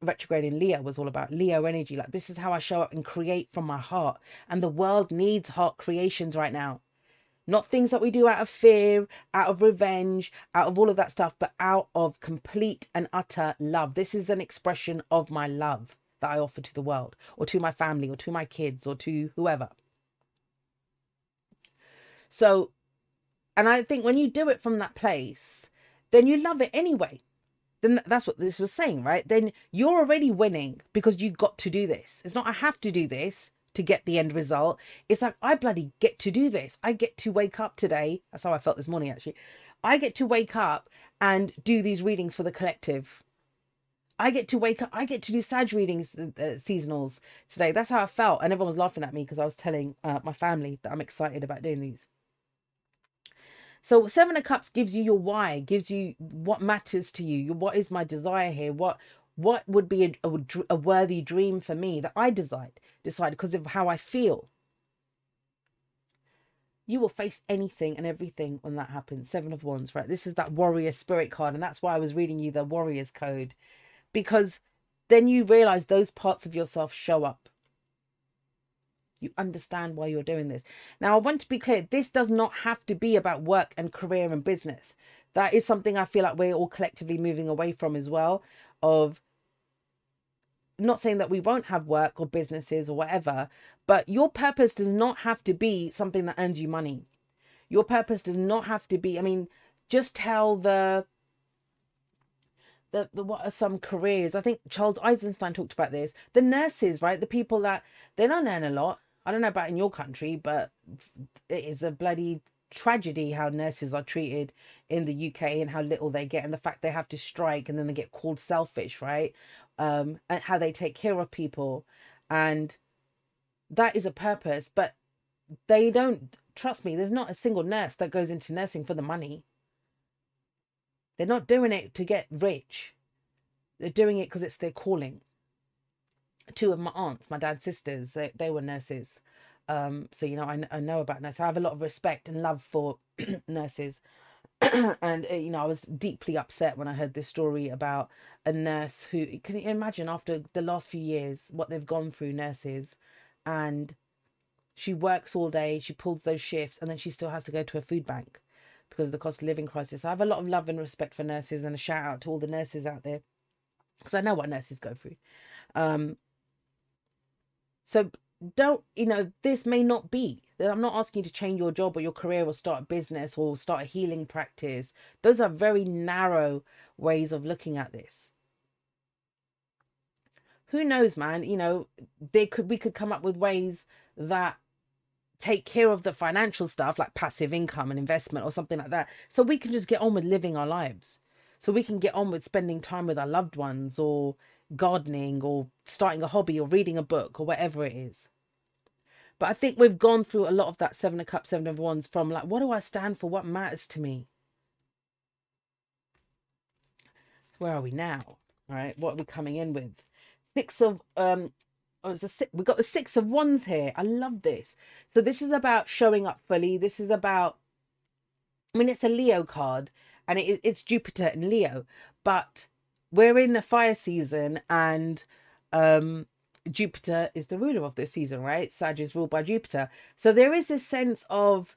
retrograde in Leo was all about. Leo energy. Like this is how I show up and create from my heart. And the world needs heart creations right now. Not things that we do out of fear, out of revenge, out of all of that stuff, but out of complete and utter love. This is an expression of my love that I offer to the world, or to my family, or to my kids, or to whoever. So, and I think when you do it from that place, then you love it anyway. Then that's what this was saying, right? Then you're already winning because you got to do this. It's not I have to do this to get the end result. It's like, I bloody get to do this. I get to wake up today. That's how I felt this morning, actually. I get to wake up and do these readings for the collective. I get to wake up. I get to do Sag readings, uh, seasonals today. That's how I felt. And everyone was laughing at me because I was telling uh, my family that I'm excited about doing these. So Seven of Cups gives you your why, gives you what matters to you. What is my desire here? What what would be a, a, a worthy dream for me that I decide decide because of how I feel. You will face anything and everything when that happens. Seven of Wands, right? This is that warrior spirit card, and that's why I was reading you the warrior's code, because then you realize those parts of yourself show up. You understand why you're doing this. Now, I want to be clear this does not have to be about work and career and business. That is something I feel like we're all collectively moving away from as well. Of not saying that we won't have work or businesses or whatever, but your purpose does not have to be something that earns you money. Your purpose does not have to be, I mean, just tell the the, the what are some careers? I think Charles Eisenstein talked about this. The nurses, right? The people that they don't earn a lot. I don't know about in your country, but it is a bloody tragedy how nurses are treated in the UK and how little they get and the fact they have to strike and then they get called selfish, right? um, and how they take care of people. And that is a purpose, but they don't trust me. There's not a single nurse that goes into nursing for the money. They're not doing it to get rich. They're doing it because it's their calling. Two of my aunts, my dad's sisters, they, they were nurses. Um, so, you know, I, I know about nurses. I have a lot of respect and love for nurses. and uh, you know, I was deeply upset when I heard this story about a nurse who can you imagine after the last few years what they've gone through, nurses, and she works all day, she pulls those shifts, and then she still has to go to a food bank because of the cost of living crisis. I have a lot of love and respect for nurses, and a shout out to all the nurses out there because I know what nurses go through. Um, so don't you know this may not be. I'm not asking you to change your job or your career or start a business or start a healing practice. Those are very narrow ways of looking at this. Who knows man? You know they could we could come up with ways that take care of the financial stuff like passive income and investment or something like that so we can just get on with living our lives. So we can get on with spending time with our loved ones or gardening or starting a hobby or reading a book or whatever it is. But I think we've gone through a lot of that seven of cups, seven of wands from like, what do I stand for? What matters to me? Where are we now? All right, what are we coming in with? Six of um oh, it's a six, we got the six of wands here. I love this. So this is about showing up fully. This is about I mean it's a Leo card and it, it's Jupiter and Leo, but we're in the fire season and um Jupiter is the ruler of this season, right? Sag is ruled by Jupiter. So there is this sense of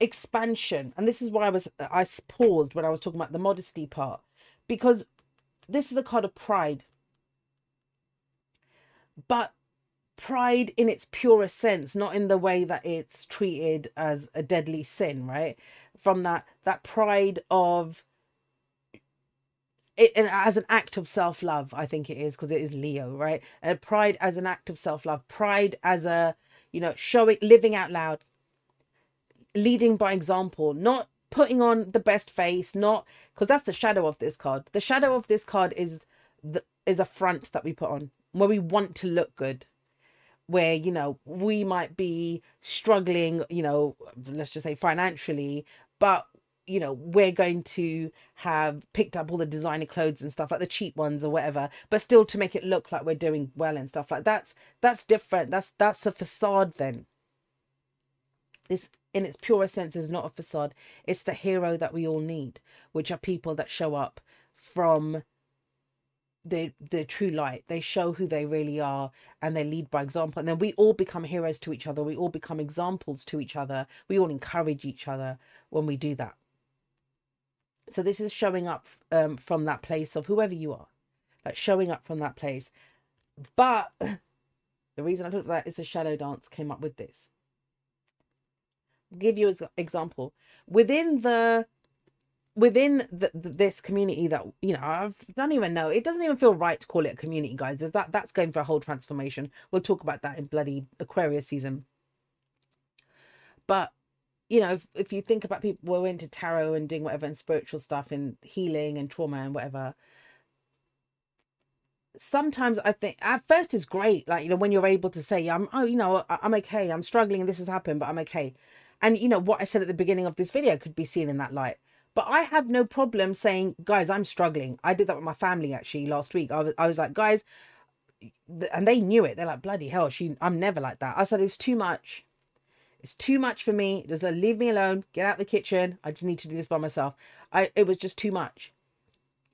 expansion. And this is why I was I paused when I was talking about the modesty part. Because this is the card of pride. But pride in its purest sense, not in the way that it's treated as a deadly sin, right? From that that pride of it, as an act of self love, I think it is because it is Leo, right? And pride as an act of self love, pride as a you know showing, living out loud, leading by example, not putting on the best face, not because that's the shadow of this card. The shadow of this card is the is a front that we put on where we want to look good where you know we might be struggling you know let's just say financially but you know we're going to have picked up all the designer clothes and stuff like the cheap ones or whatever but still to make it look like we're doing well and stuff like that's that's different. That's that's a facade then. This in its purest sense is not a facade. It's the hero that we all need which are people that show up from the the true light. They show who they really are and they lead by example. And then we all become heroes to each other. We all become examples to each other. We all encourage each other when we do that so this is showing up um, from that place of whoever you are, like showing up from that place. But the reason I looked at that is the shadow dance came up with this. I'll give you an example. Within the within the, the, this community that you know I don't even know. It doesn't even feel right to call it a community guys. That that's going for a whole transformation. We'll talk about that in bloody Aquarius season. But you know, if, if you think about people who are into tarot and doing whatever and spiritual stuff and healing and trauma and whatever, sometimes I think at first it's great, like you know, when you're able to say, "I'm, oh, you know, I'm okay. I'm struggling. and This has happened, but I'm okay." And you know what I said at the beginning of this video could be seen in that light. But I have no problem saying, "Guys, I'm struggling." I did that with my family actually last week. I was, I was like, "Guys," and they knew it. They're like, "Bloody hell, she, I'm never like that." I said, "It's too much." It's too much for me. Just uh, leave me alone. Get out the kitchen. I just need to do this by myself. I it was just too much.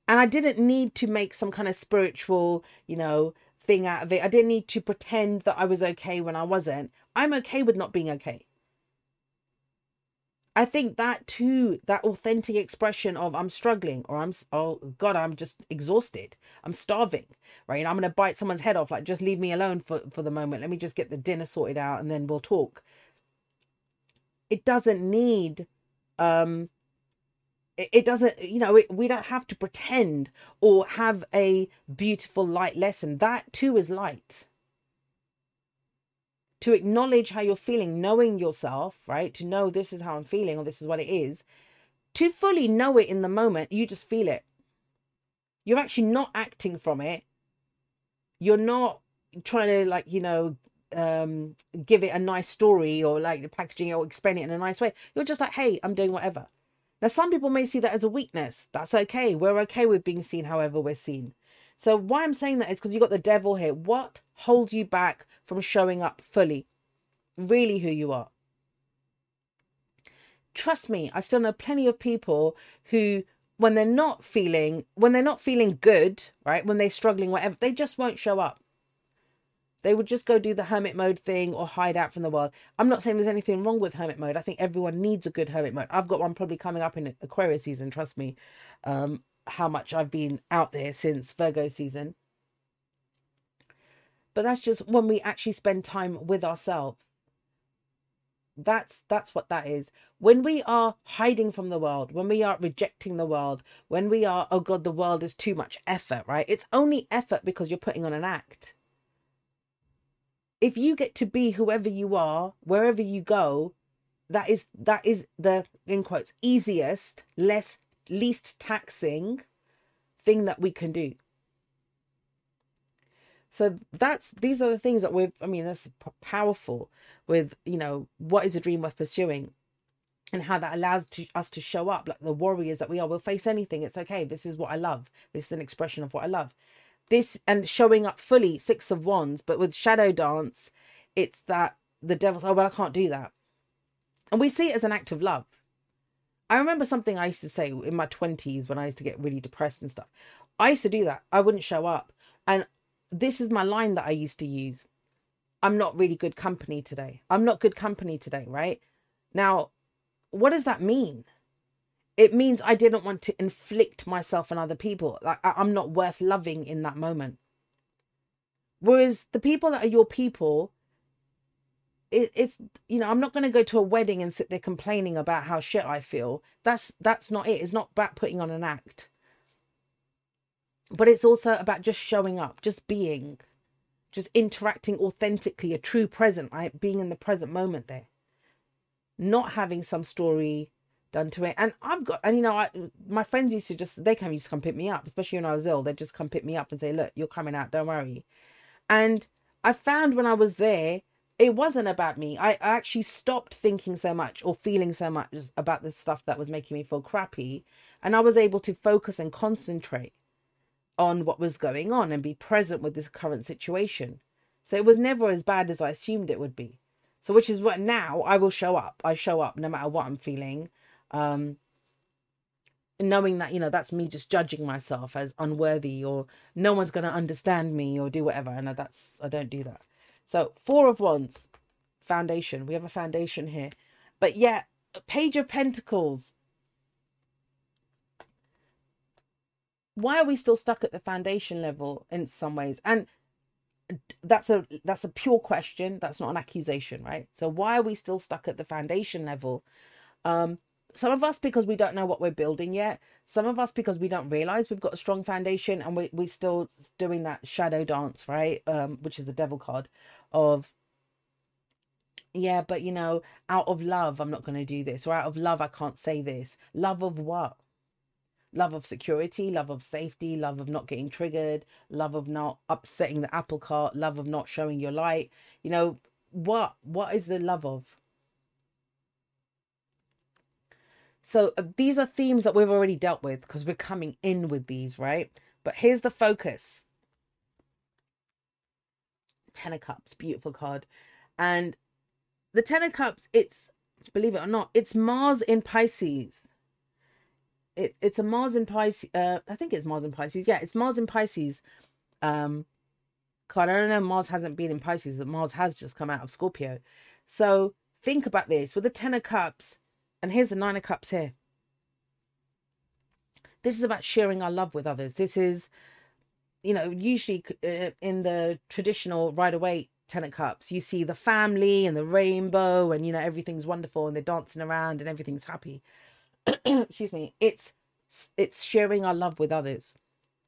And I didn't need to make some kind of spiritual, you know, thing out of it. I didn't need to pretend that I was okay when I wasn't. I'm okay with not being okay. I think that too, that authentic expression of I'm struggling or I'm, oh God, I'm just exhausted. I'm starving, right? And I'm going to bite someone's head off. Like, just leave me alone for, for the moment. Let me just get the dinner sorted out and then we'll talk it doesn't need um it, doesn't you know it, we don't have to pretend or have a beautiful light lesson. That too is light. To acknowledge how you're feeling knowing yourself right? To know this is how i'm feeling or this is what it is. To fully know it in the moment you just feel it. You're actually not acting from it. You're not trying to like you know um give it a nice story or like the packaging or explain it in a nice way you're just like hey i'm doing whatever. Now some people may see that as a weakness. That's okay. We're okay with being seen however we're seen. So why i'm saying that is because you got the devil here. What holds you back from showing up fully? Really who you are. Trust me, I still know plenty of people who when they're not feeling when they're not feeling good, right? When they're struggling whatever, they just won't show up. They would just go do the hermit mode thing or hide out from the world. I'm not saying there's anything wrong with hermit mode. I think everyone needs a good hermit mode. I've got one probably coming up in Aquarius season, trust me. Um how much I've been out there since Virgo season. But that's just when we actually spend time with ourselves that's that's what that is when we are hiding from the world when we are rejecting the world when we are oh god the world is too much effort right it's only effort because you're putting on an act if you get to be whoever you are wherever you go that is that is the in quotes easiest less least taxing thing that we can do. So that's these are the things that we've i mean that's powerful with you know what is a dream worth pursuing and how that allows to, us to show up like the warriors that we are. We'll face anything. It's okay. This is what i love. This is an expression of what i love this and showing up fully six of wands but with shadow dance it's that the devil's oh well i can't do that and we see it as an act of love i remember something i used to say in my 20s when i used to get really depressed and stuff i used to do that i wouldn't show up and this is my line that I used to use. I'm not really good company today. I'm not good company today, right? Now, what does that mean? It means I didn't want to inflict myself on other people. Like I'm not worth loving in that moment. Whereas the people that are your people, it, it's you know I'm not going to go to a wedding and sit there complaining about how shit I feel. That's that's not it. It's not about putting on an act but it's also about just showing up, just being, just interacting authentically, a true present, right? Being in the present moment there, not having some story done to it. And I've got, and you know, I, my friends used to just, they come used to come pick me up, especially when I was ill. They'd just come pick me up and say, look, you're coming out, don't worry. And I found when I was there, it wasn't about me. I actually stopped thinking so much or feeling so much about the stuff that was making me feel crappy. And I was able to focus and concentrate on what was going on and be present with this current situation. So it was never as bad as I assumed it would be. So which is what now I will show up. I show up no matter what I'm feeling. Um knowing that, you know, that's me just judging myself as unworthy or no one's gonna understand me or do whatever. And that's I don't do that. So four of wands, foundation. We have a foundation here. But yeah, page of pentacles why are we still stuck at the foundation level in some ways and that's a that's a pure question that's not an accusation right so why are we still stuck at the foundation level um some of us because we don't know what we're building yet some of us because we don't realize we've got a strong foundation and we, we're still doing that shadow dance right um which is the devil card of yeah but you know out of love i'm not going to do this or out of love i can't say this love of what love of security, love of safety, love of not getting triggered, love of not upsetting the apple cart, love of not showing your light. You know, what what is the love of? So uh, these are themes that we've already dealt with because we're coming in with these, right? But here's the focus. Ten of Cups, beautiful card. And the Ten of Cups, it's, believe it or not, it's Mars in Pisces it, it's a Mars in Pisces. Uh, I think it's Mars in Pisces. Yeah, it's Mars in Pisces. Um. I don't know. Mars hasn't been in Pisces, but Mars has just come out of Scorpio. So think about this with the Ten of Cups, and here's the Nine of Cups here. This is about sharing our love with others. This is, you know, usually uh, in the traditional Rider-Waite Ten of Cups, you see the family and the rainbow, and you know everything's wonderful, and they're dancing around, and everything's happy. excuse me, it's it's sharing our love with others.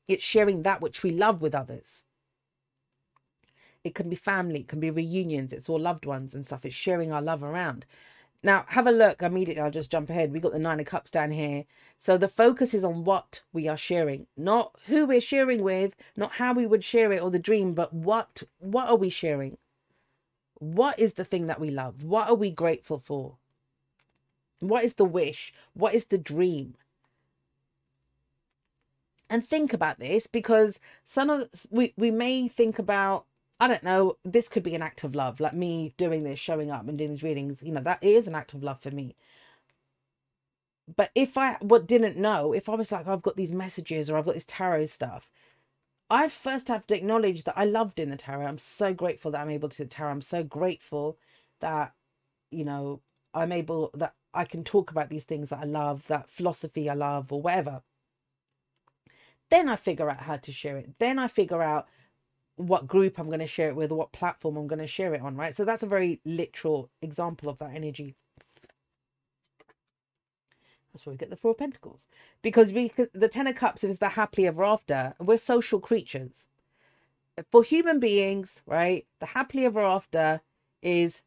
It's sharing that which we love with others. It can be family, it can be reunions, it's all loved ones and stuff. It's sharing our love around. Now, have a look immediately. I'll just jump ahead. We got the Nine of Cups down here. So the focus is on what we are sharing, not who we're sharing with, not how we would share it or the dream, but what what are we sharing? What is the thing that we love? What are we grateful for? What is the wish? What is the dream? And think about this because some of we we may think about I don't know, this could be an act of love, like me doing this, showing up and doing these readings. You know, that is an act of love for me. but if I what didn't know, if I was like, I've got these messages or I've got this tarot stuff, I first have to acknowledge that I loved in the tarot. I'm so grateful that I'm able to tarot. I'm so grateful that, you know, I'm able that I can talk about these things that I love, that philosophy I love, or whatever. Then I figure out how to share it. Then I figure out what group I'm going to share it with what platform I'm going to share it on, right? So that's a very literal example of that energy. That's where we get the Four of Pentacles. Because we the Ten of Cups is the happily ever after. We're social creatures. For human beings, right, the happily ever after is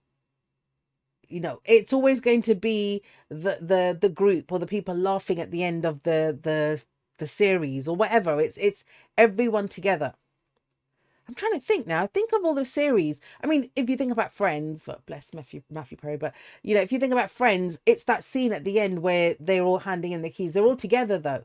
you know, it's always going to be the the the group or the people laughing at the end of the the the series or whatever. It's it's everyone together. I'm trying to think now. Think of all the series. I mean, if you think about Friends, bless Matthew Matthew Perry, but you know, if you think about Friends, it's that scene at the end where they're all handing in the keys. They're all together though.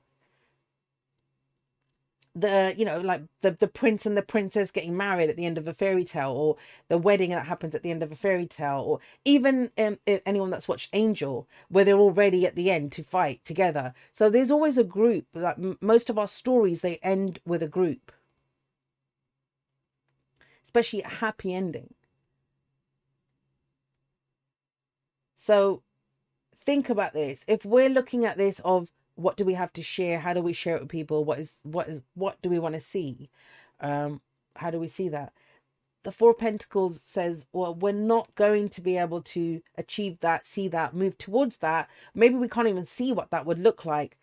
The you know, like the the prince and the princess getting married at the end of a fairy tale, or the wedding that happens at the end of a fairy tale, or even um, anyone that's watched Angel, where they're all ready at the end to fight together. So there's always a group. Like most of our stories, they end with a group especially a happy ending. So think about this. If we're looking at this of what do we have to share, how do we share it with people, what is what is what do we want to see? Um, how do we see that? The Four Pentacles says, well, we're not going to be able to achieve that, see that, move towards that. Maybe we can't even see what that would look like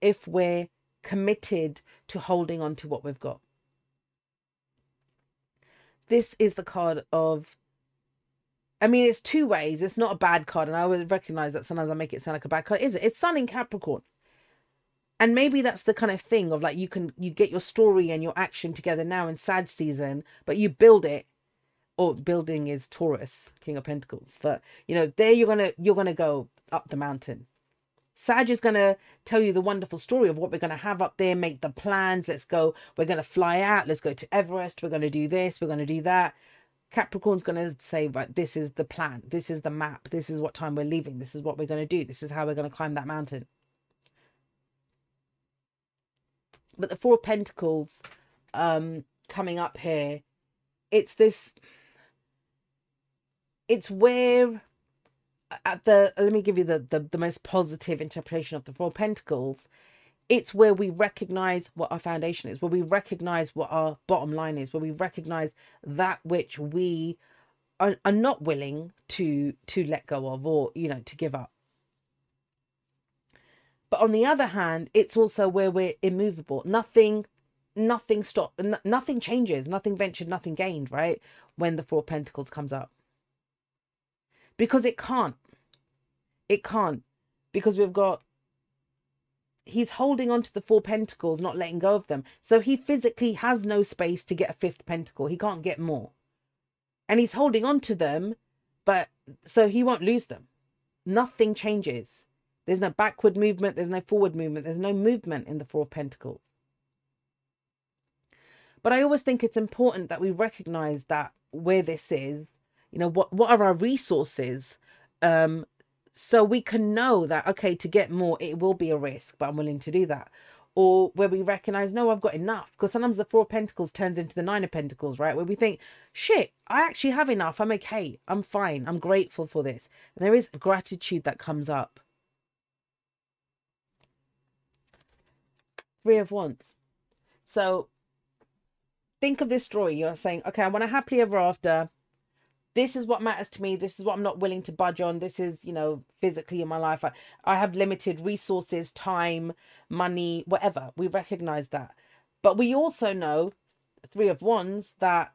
if we're committed to holding on to what we've got this is the card of I mean, it's two ways. It's not a bad card, and I always recognize that sometimes I make it sound like a bad card. Is it? It's Sun in Capricorn, and maybe that's the kind of thing of like you can you get your story and your action together now in Sag season, but you build it. Or building is Taurus, King of Pentacles, but you know there you're gonna you're gonna go up the mountain. Sag is going to tell you the wonderful story of what we're going to have up there, make the plans. Let's go. We're going to fly out. Let's go to Everest. We're going to do this. We're going to do that. Capricorn's going to say, right, this is the plan. This is the map. This is what time we're leaving. This is what we're going to do. This is how we're going to climb that mountain. But the Four of Pentacles um, coming up here, it's this, it's where at the let me give you the, the the most positive interpretation of the four pentacles. It's where we recognize what our foundation is where we recognize what our bottom line is where we recognize that which we are, are not willing to to let go of or you know to give up. But on the other hand it's also where we're immovable. Nothing nothing stop nothing changes nothing ventured nothing gained right when the four pentacles comes up. Because it can't it can't because we've got he's holding on to the four pentacles, not letting go of them. So he physically has no space to get a fifth pentacle. He can't get more. And he's holding on to them, but so he won't lose them. Nothing changes. There's no backward movement, there's no forward movement, there's no movement in the four of pentacles. But I always think it's important that we recognize that where this is, you know, what what are our resources um so we can know that okay to get more it will be a risk but i'm willing to do that. Or where we recognize no i've got enough. Because sometimes the four of pentacles turns into the nine of pentacles right? Where we think shit i actually have enough. I'm okay. I'm fine. I'm grateful for this. And there is gratitude that comes up. Three of wands. So think of this story you're saying okay i want a happily ever after this is what matters to me this is what i'm not willing to budge on this is you know physically in my life i, I have limited resources time money whatever. We recognize that. But we also know three of wands that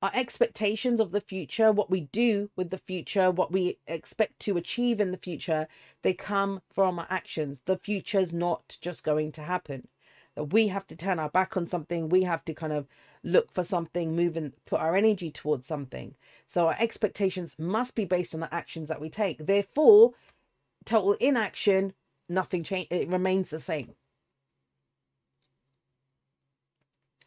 our expectations of the future what we do with the future what we expect to achieve in the future they come from our actions. The future's not just going to happen that we have to turn our back on something we have to kind of look for something, move and put our energy towards something. So our expectations must be based on the actions that we take. Therefore, total inaction, nothing change. It remains the same.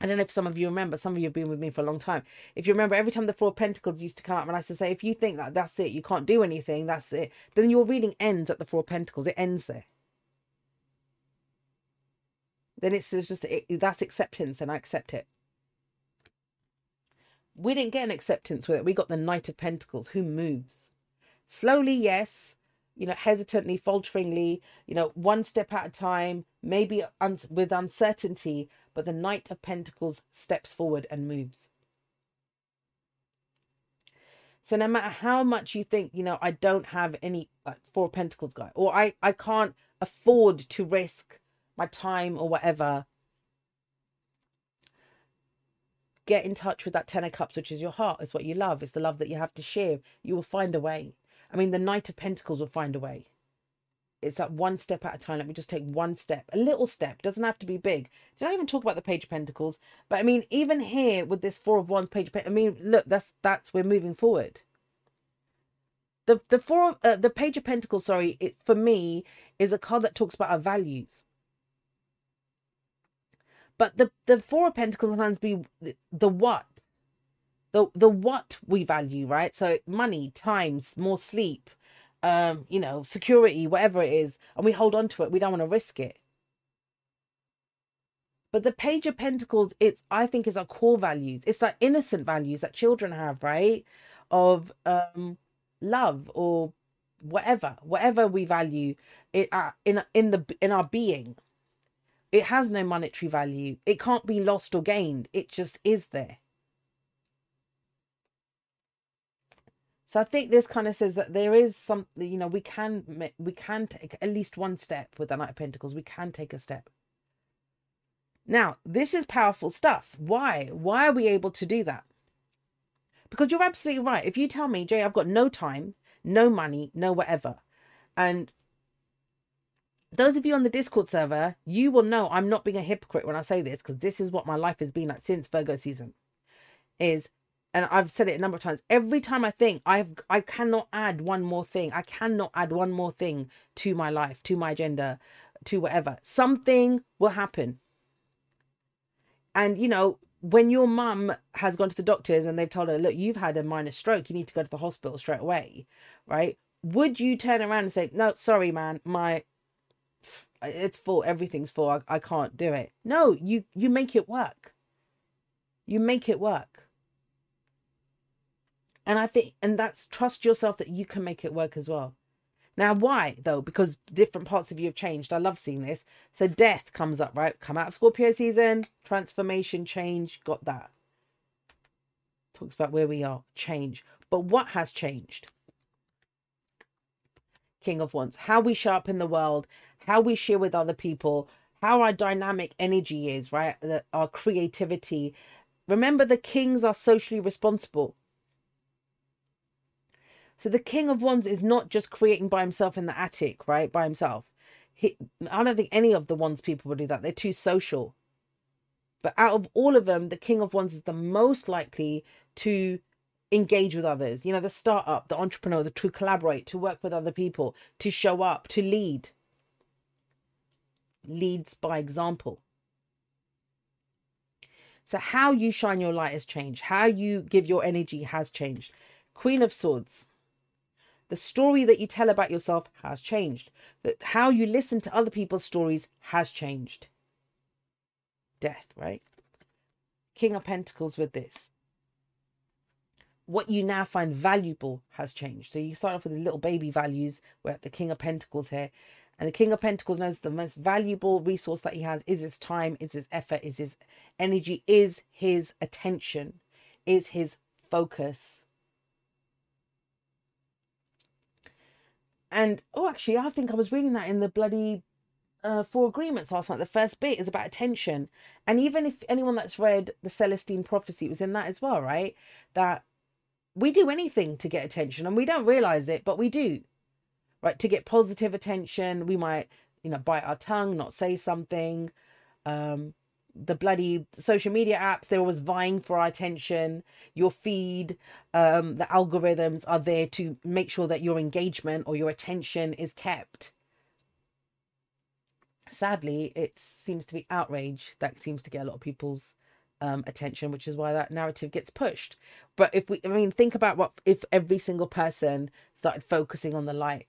I don't know if some of you remember, some of you have been with me for a long time. If you remember, every time the Four of Pentacles used to come up, and I used to say, if you think that that's it, you can't do anything, that's it, then your reading ends at the Four of Pentacles. It ends there. Then it's just, it, that's acceptance, and I accept it. We didn't get an acceptance with it. We got the Knight of Pentacles, who moves. Slowly, yes, you know, hesitantly, falteringly, you know, one step at a time, maybe un- with uncertainty, but the Knight of Pentacles steps forward and moves. So no matter how much you think, you know, I don't have any like Four Pentacles guy, or I, I can't afford to risk my time or whatever, get in touch with that Ten of Cups, which is your heart, is what you love, it's the love that you have to share. You will find a way. I mean, the Knight of Pentacles will find a way. It's that one step at a time. Let me just take one step, a little step. Doesn't have to be big. Did I even talk about the Page of Pentacles? But I mean, even here with this Four of Wands, Page of Pentacles, I mean, look, that's that's we're moving forward. The the four uh, the Page of Pentacles, sorry, it for me is a card that talks about our values. But the the Four of Pentacles sometimes be the, what, the the what we value, right? So money, times, more sleep, um, you know, security, whatever it is, and we hold on to it. We don't want to risk it. But the Page of Pentacles, it's I think is our core values. It's like innocent values that children have, right? Of um love or whatever, whatever we value it in in the in our being. It has no monetary value. It can't be lost or gained. It just is there. So I think this kind of says that there is something, you know, we can we can take at least one step with the Knight of Pentacles. We can take a step. Now, this is powerful stuff. Why? Why are we able to do that? Because you're absolutely right. If you tell me, Jay, I've got no time, no money, no whatever, and those of you on the Discord server, you will know I'm not being a hypocrite when I say this because this is what my life has been like since Virgo season. Is and I've said it a number of times. Every time I think I've I cannot add one more thing. I cannot add one more thing to my life, to my agenda, to whatever. Something will happen. And you know, when your mum has gone to the doctors and they've told her, look, you've had a minor stroke, you need to go to the hospital straight away, right? Would you turn around and say, no, sorry, man, my it's full, everything's full, I, I can't do it. No, you you make it work. You make it work and I think, and that's trust yourself that you can make it work as well. Now, why though? Because different parts of you have changed. I love seeing this. So, death comes up, right? Come out of Scorpio season, transformation, change, got that. Talks about where we are, change. But what has changed? King of Wands, how we show up in the world, how we share with other people, how our dynamic energy is, right? Our creativity. Remember, the kings are socially responsible. So the King of Wands is not just creating by himself in the attic, right? By himself. He, I don't think any of the Wands people would do that. They're too social. But out of all of them, the King of Wands is the most likely to engage with others. You know, the startup, the entrepreneur, the to collaborate, to work with other people, to show up, to lead. Leads by example. So, how you shine your light has changed. How you give your energy has changed. Queen of Swords the story that you tell about yourself has changed. That how you listen to other people's stories has changed. Death, right? King of Pentacles with this. What you now find valuable has changed. So you start off with the little baby values. We're at the King of Pentacles here. And the King of Pentacles knows the most valuable resource that he has is his time, is his effort, is his energy, is his attention, is his focus. And oh, actually, I think I was reading that in the bloody uh, Four Agreements last night. The first bit is about attention, and even if anyone that's read the Celestine Prophecy was in that as well, right? That we do anything to get attention, and we don't realize it, but we do, right? To get positive attention, we might, you know, bite our tongue, not say something. Um, the bloody social media apps they're always vying for our attention your feed um the algorithms are there to make sure that your engagement or your attention is kept sadly it seems to be outrage that seems to get a lot of people's um, attention, which is why that narrative gets pushed. But if we, I mean, think about what if every single person started focusing on the light.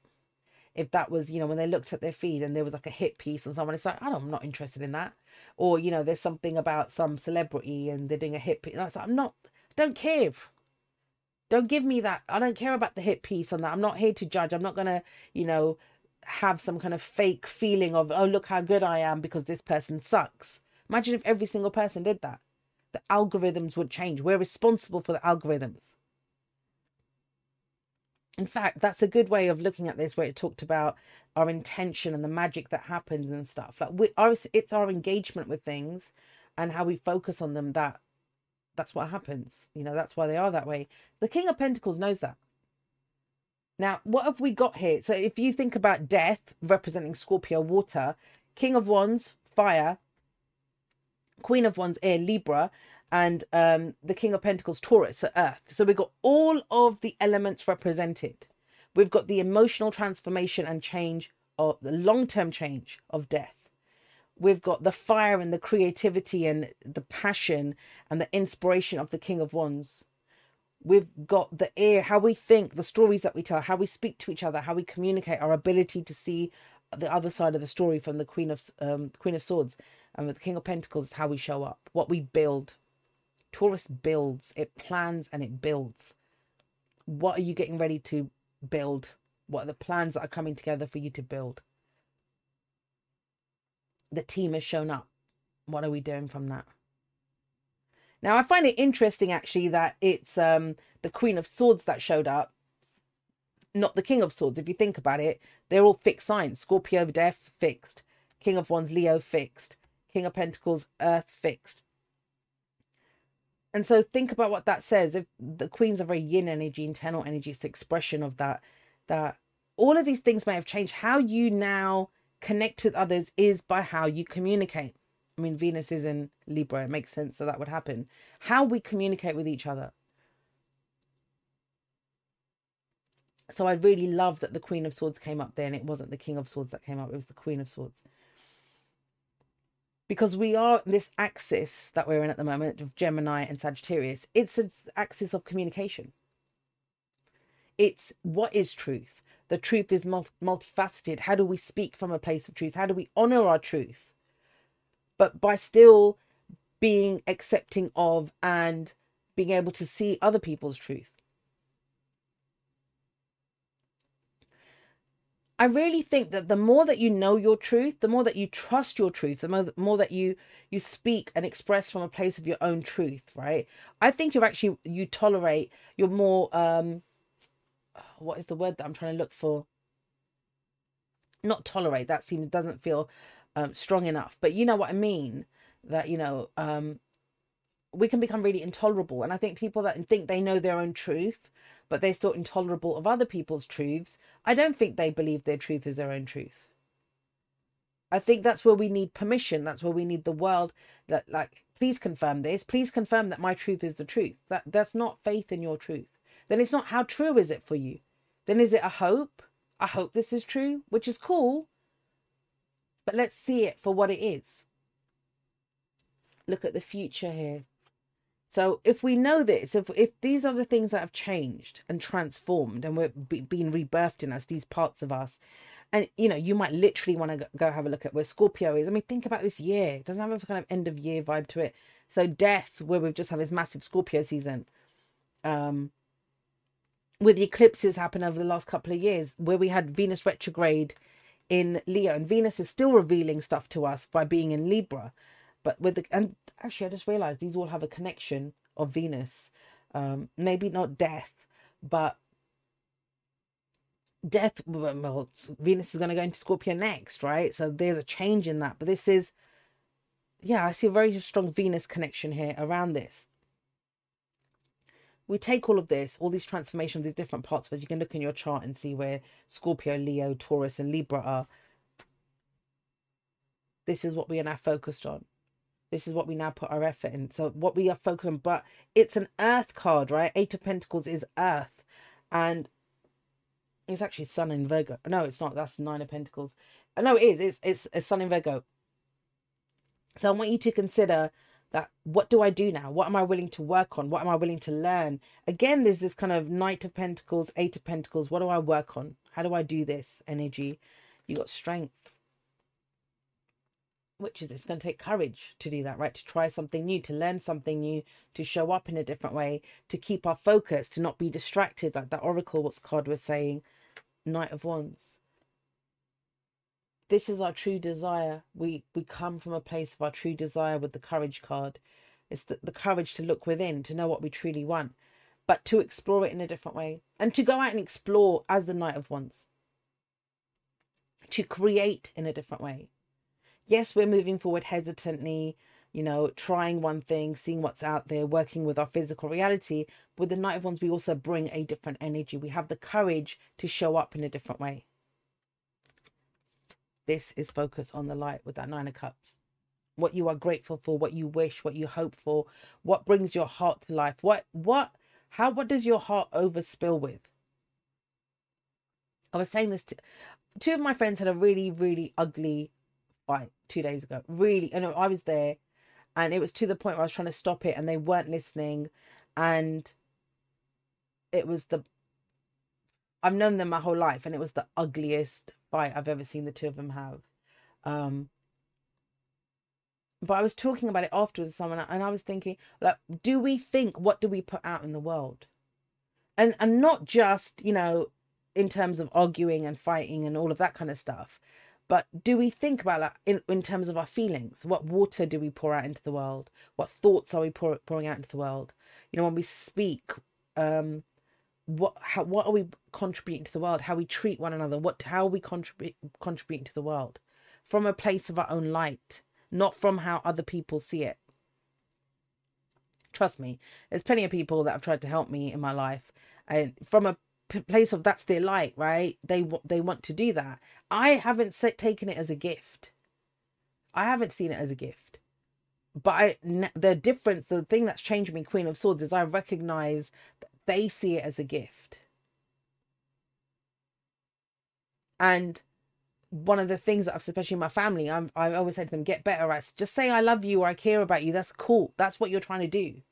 If that was, you know, when they looked at their feed and there was like a hit piece on someone, it's like, I don't, I'm not interested in that. Or, you know, there's something about some celebrity and they're doing a hit piece. And I like, I'm not, don't care. Don't give me that. I don't care about the hit piece on that. I'm not here to judge. I'm not to, you know, have some kind of fake feeling of, oh, look how good I am because this person sucks. Imagine if every single person did that the algorithms would change. We're responsible for the algorithms. In fact, that's a good way of looking at this, where it talked about our intention and the magic that happens and stuff. Like we, our, it's our engagement with things and how we focus on them that that's what happens. You know, that's why they are that way. The King of Pentacles knows that. Now, what have we got here? So, if you think about death representing Scorpio water, King of Wands, fire, Queen of Wands, air, Libra, and um, the King of Pentacles, Taurus, earth. So we've got all of the elements represented. We've got the emotional transformation and change, or the long term change of death. We've got the fire and the creativity and the passion and the inspiration of the King of Wands. We've got the air, how we think, the stories that we tell, how we speak to each other, how we communicate, our ability to see the other side of the story from the Queen of um, Queen of Swords and with the King of Pentacles is how we show up, what we build. Taurus builds, it plans and it builds. What are you getting ready to build? What are the plans that are coming together for you to build? The team has shown up. What are we doing from that? Now, I find it interesting actually that it's um, the Queen of Swords that showed up, not the King of Swords. If you think about it, they're all fixed signs Scorpio, Death, fixed. King of Wands, Leo, fixed. King of Pentacles, Earth fixed. And so think about what that says. If the Queen's a very yin energy, internal energy, it's expression of that. That all of these things may have changed. How you now connect with others is by how you communicate. I mean, Venus is in Libra. It makes sense that that would happen. How we communicate with each other. So I really love that the Queen of Swords came up there and it wasn't the King of Swords that came up, it was the Queen of Swords because we are this axis that we're in at the moment of Gemini and Sagittarius. It's an axis of communication. It's what is truth. The truth is multifaceted. How do we speak from a place of truth? How do we honor our truth? But by still being accepting of and being able to see other people's truth. I really think that the more that you know your truth, the more that you trust your truth, the more, the more that you you speak and express from a place of your own truth, right? I think you're actually you tolerate, you're more um what is the word that I'm trying to look for? Not tolerate, that seems doesn't feel um strong enough, but you know what I mean that you know um we can become really intolerable and I think people that think they know their own truth but they're still intolerable of other people's truths, I don't think they believe their truth is their own truth. I think that's where we need permission. That's where we need the world that like please confirm this. Please confirm that my truth is the truth. That that's not faith in your truth. Then it's not how true is it for you? Then is it a hope? I hope this is true, which is cool. But let's see it for what it is. Look at the future here. So if we know this, if if these are the things that have changed and transformed, and we're be, being rebirthed in us, these parts of us, and you know, you might literally want to go have a look at where Scorpio is. I mean, think about this year; it doesn't have a kind of end of year vibe to it. So death, where we've just had this massive Scorpio season, um, with the eclipses happen over the last couple of years, where we had Venus retrograde in Leo, and Venus is still revealing stuff to us by being in Libra. But with the and actually, I just realized these all have a connection of Venus. Um, maybe not death, but death. Well, Venus is going to go into Scorpio next, right? So there's a change in that. But this is, yeah, I see a very strong Venus connection here around this. We take all of this, all these transformations, these different parts of us. You can look in your chart and see where Scorpio, Leo, Taurus, and Libra are. This is what we are now focused on. This is what we now put our effort in. So what we are focused on, but it's an earth card, right? Eight of Pentacles is earth. And it's actually Sun in Virgo. No, it's not. That's Nine of Pentacles. No, it is. It's it's a Sun in Virgo. So I want you to consider that what do I do now? What am I willing to work on? What am I willing to learn? Again, there's this kind of Knight of Pentacles, Eight of Pentacles. What do I work on? How do I do this energy? You got strength. Which is it's going to take courage to do that, right? To try something new, to learn something new, to show up in a different way, to keep our focus, to not be distracted, like that Oracle what's card was saying. Knight of Wands this is our true desire. We we come from a place of our true desire with the courage card. It's the, the courage to look within, to know what we truly want, but to explore it in a different way and to go out and explore as the Knight of Wands. To create in a different way. Yes, we're moving forward hesitantly, you know, trying one thing, seeing what's out there, working with our physical reality. With the Knight of Wands, we also bring a different energy. We have the courage to show up in a different way. This is focus on the light with that Nine of Cups. What you are grateful for, what you wish, what you hope for, what brings your heart to life. What, what, how, what does your heart overspill with? I was saying this to two of my friends had a really, really ugly fight two days ago. Really, and I was there, and it was to the point where I was trying to stop it, and they weren't listening, and it was the. I've known them my whole life, and it was the ugliest fight I've ever seen the two of them have. Um, but I was talking about it afterwards with someone, and I was thinking, like, do we think what do we put out in the world, and and not just you know, in terms of arguing and fighting and all of that kind of stuff, but do we think about that in, in terms of our feelings? What water do we pour out into the world? What thoughts are we pour, pouring out into the world? You know, when we speak, um, what how what are we contributing to the world how we treat one another what how are we contribute contributing to the world from a place of our own light not from how other people see it trust me there's plenty of people that have tried to help me in my life and from a place of that's their light right they they want to do that i haven't set, taken it as a gift i haven't seen it as a gift but I, the difference the thing that's changed me queen of swords is i recognize that they see it as a gift. And one of the things that I've, especially in my family, I'm, I always say to them, get better at just say I love you or I care about you. That's cool. That's what you're trying to do.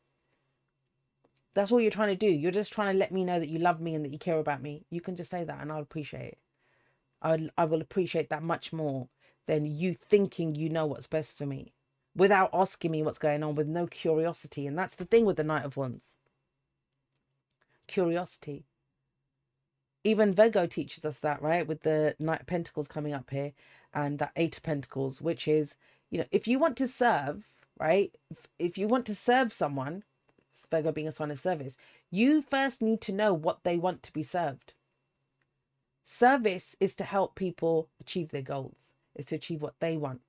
That's all you're trying to do. You're just trying to let me know that you love me and that you care about me. You can just say that and I'll appreciate it. I, I will appreciate that much more than you thinking you know what's best for me without asking me what's going on with no curiosity. And that's the thing with the Knight of Wands curiosity. Even Virgo teaches us that, right? With the Knight of Pentacles coming up here and that Eight of Pentacles, which is, you know, if you want to serve, right? If, if you want to serve someone, Virgo being a sign of service, you first need to know what they want to be served. Service is to help people achieve their goals, is to achieve what they want,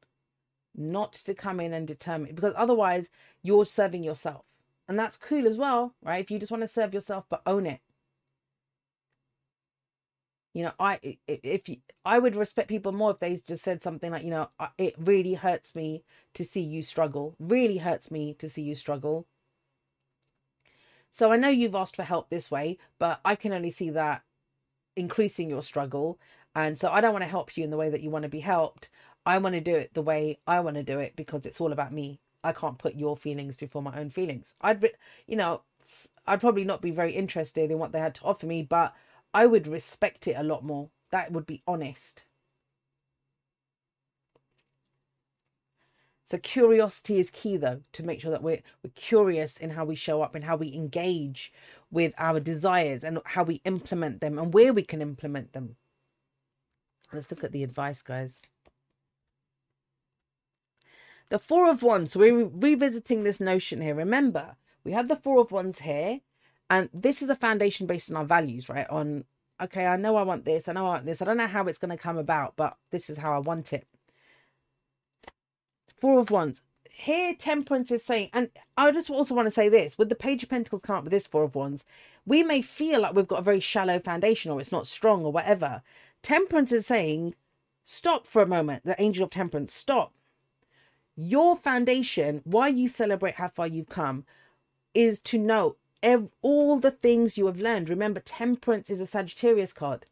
not to come in and determine, because otherwise you're serving yourself and that's cool as well, right? If you just want to serve yourself, but own it. You know, I if you, I would respect people more if they just said something like, you know, it really hurts me to see you struggle. Really hurts me to see you struggle. So I know you've asked for help this way, but I can only see that increasing your struggle. And so I don't want to help you in the way that you want to be helped. I want to do it the way I want to do it because it's all about me. I can't put your feelings before my own feelings. I'd, you know, I'd probably not be very interested in what they had to offer me, but I would respect it a lot more. That would be honest. So curiosity is key though to make sure that we're we're curious in how we show up and how we engage with our desires and how we implement them and where we can implement them. Let's look at the advice, guys. The Four of Wands. So we're revisiting this notion here. Remember, we have the Four of Wands here, and this is a foundation based on our values, right? On, okay, I know I want this, I know I want this. I don't know how it's going to come about, but this is how I want it. Four of Wands. Here, Temperance is saying, and I just also want to say this with the Page of Pentacles come up with this Four of Wands, we may feel like we've got a very shallow foundation or it's not strong or whatever. Temperance is saying, stop for a moment. The Angel of Temperance, stop your foundation, why you celebrate how far you've come, is to know all the things you have learned. Remember, temperance is a Sagittarius card.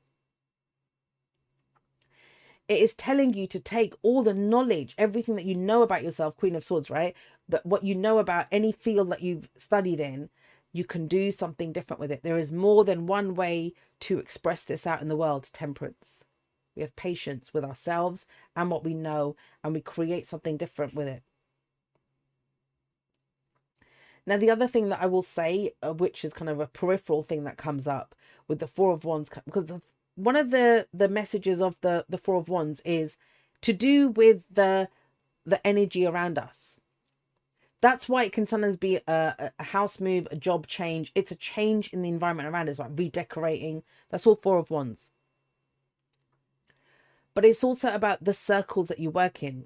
It is telling you to take all the knowledge, everything that you know about yourself, Queen of Swords, right? that what you know about any field that you've studied in, you can do something different with it. There is more than one way to express this out in the world temperance. We have patience with ourselves and what we know, and we create something different with it. Now, the other thing that I will say, uh, which is kind of a peripheral thing that comes up with the Four of Wands, because the, one of the the messages of the the Four of Wands is to do with the the energy around us. That's why it can sometimes be a, a house move, a job change. It's a change in the environment around us, like redecorating. That's all Four of Wands. But it's also about the circles that you work in.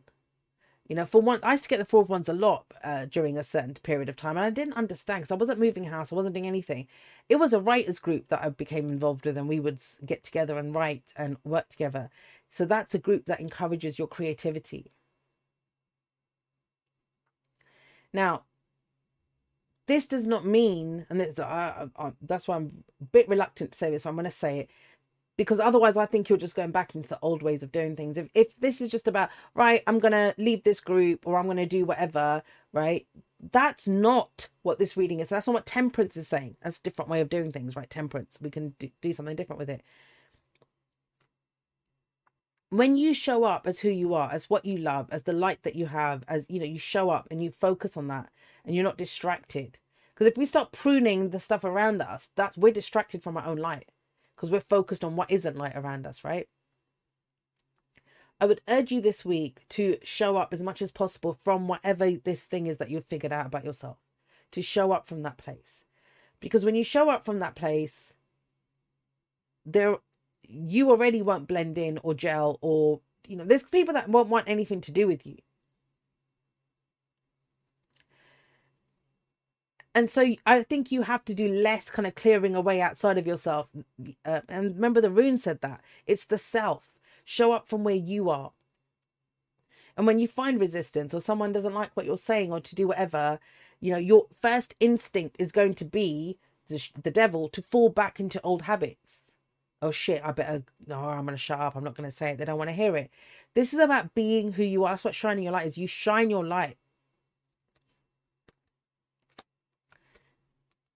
You know, for one, I used to get the four of wands a lot uh, during a certain period of time, and I didn't understand because I wasn't moving house, I wasn't doing anything. It was a writers group that I became involved with, and we would get together and write and work together. So that's a group that encourages your creativity. Now, this does not mean, and uh, uh, uh, that's why I'm a bit reluctant to say this, but I'm going to say it because otherwise I think you're just going back into the old ways of doing things. If if this is just about right, I'm gonna leave this group or I'm gonna do whatever, right? That's not what this reading is. That's not what temperance is saying. That's a different way of doing things, right? Temperance. We can do, do something different with it. When you show up as who you are, as what you love, as the light that you have, as you know, you show up and you focus on that and you're not distracted. Because if we start pruning the stuff around us, that's we're distracted from our own light because we're focused on what isn't light around us, right? I would urge you this week to show up as much as possible from whatever this thing is that you've figured out about yourself, to show up from that place. Because when you show up from that place, there you already won't blend in or gel or you know, there's people that won't want anything to do with you. And so I think you have to do less kind of clearing away outside of yourself. Uh, and remember, the rune said that it's the self. Show up from where you are. And when you find resistance or someone doesn't like what you're saying or to do whatever, you know, your first instinct is going to be the, the devil to fall back into old habits. Oh shit, I better, no, I'm going to shut up. I'm not going to say it. They don't want to hear it. This is about being who you are. That's what shining your light is. You shine your light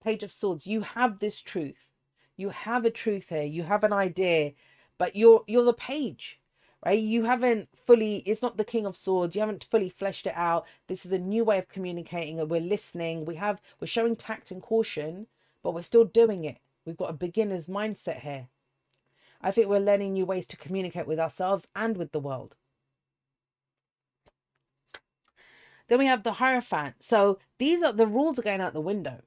Page of Swords, you have this truth. You have a truth here. You have an idea, but you're you're the page, right? You haven't fully. It's not the King of Swords. You haven't fully fleshed it out. This is a new way of communicating, and we're listening. We have we're showing tact and caution, but we're still doing it. We've got a beginner's mindset here. I think we're learning new ways to communicate with ourselves and with the world. Then we have the Hierophant. So these are the rules are going out the window.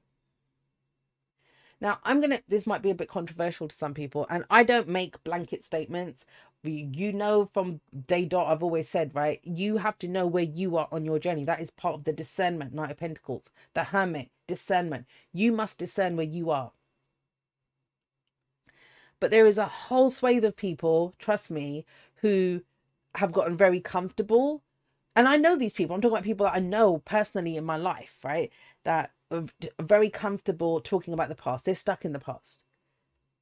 Now, I'm going to, this might be a bit controversial to some people, and I don't make blanket statements. You know, from day dot, I've always said, right? You have to know where you are on your journey. That is part of the discernment, Knight of Pentacles, the Hermit, discernment. You must discern where you are. But there is a whole swathe of people, trust me, who have gotten very comfortable. And I know these people. I'm talking about people that I know personally in my life, right? That very comfortable talking about the past. They're stuck in the past,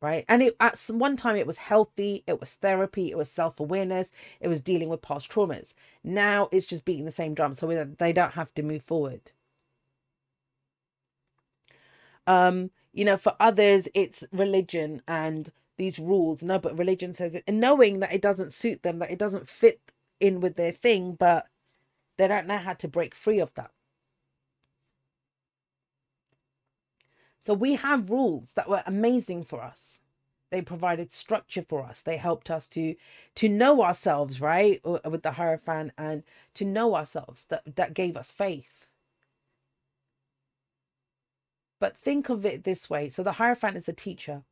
right? And it, at some, one time, it was healthy, it was therapy, it was self awareness, it was dealing with past traumas. Now it's just beating the same drum, so they don't have to move forward. Um, you know, for others, it's religion and these rules. No, but religion says it, and knowing that it doesn't suit them, that it doesn't fit in with their thing, but they don't know how to break free of that. So we have rules that were amazing for us. They provided structure for us. They helped us to to know ourselves, right? With the Hierophant and to know ourselves that that gave us faith. But think of it this way. So the Hierophant is a teacher.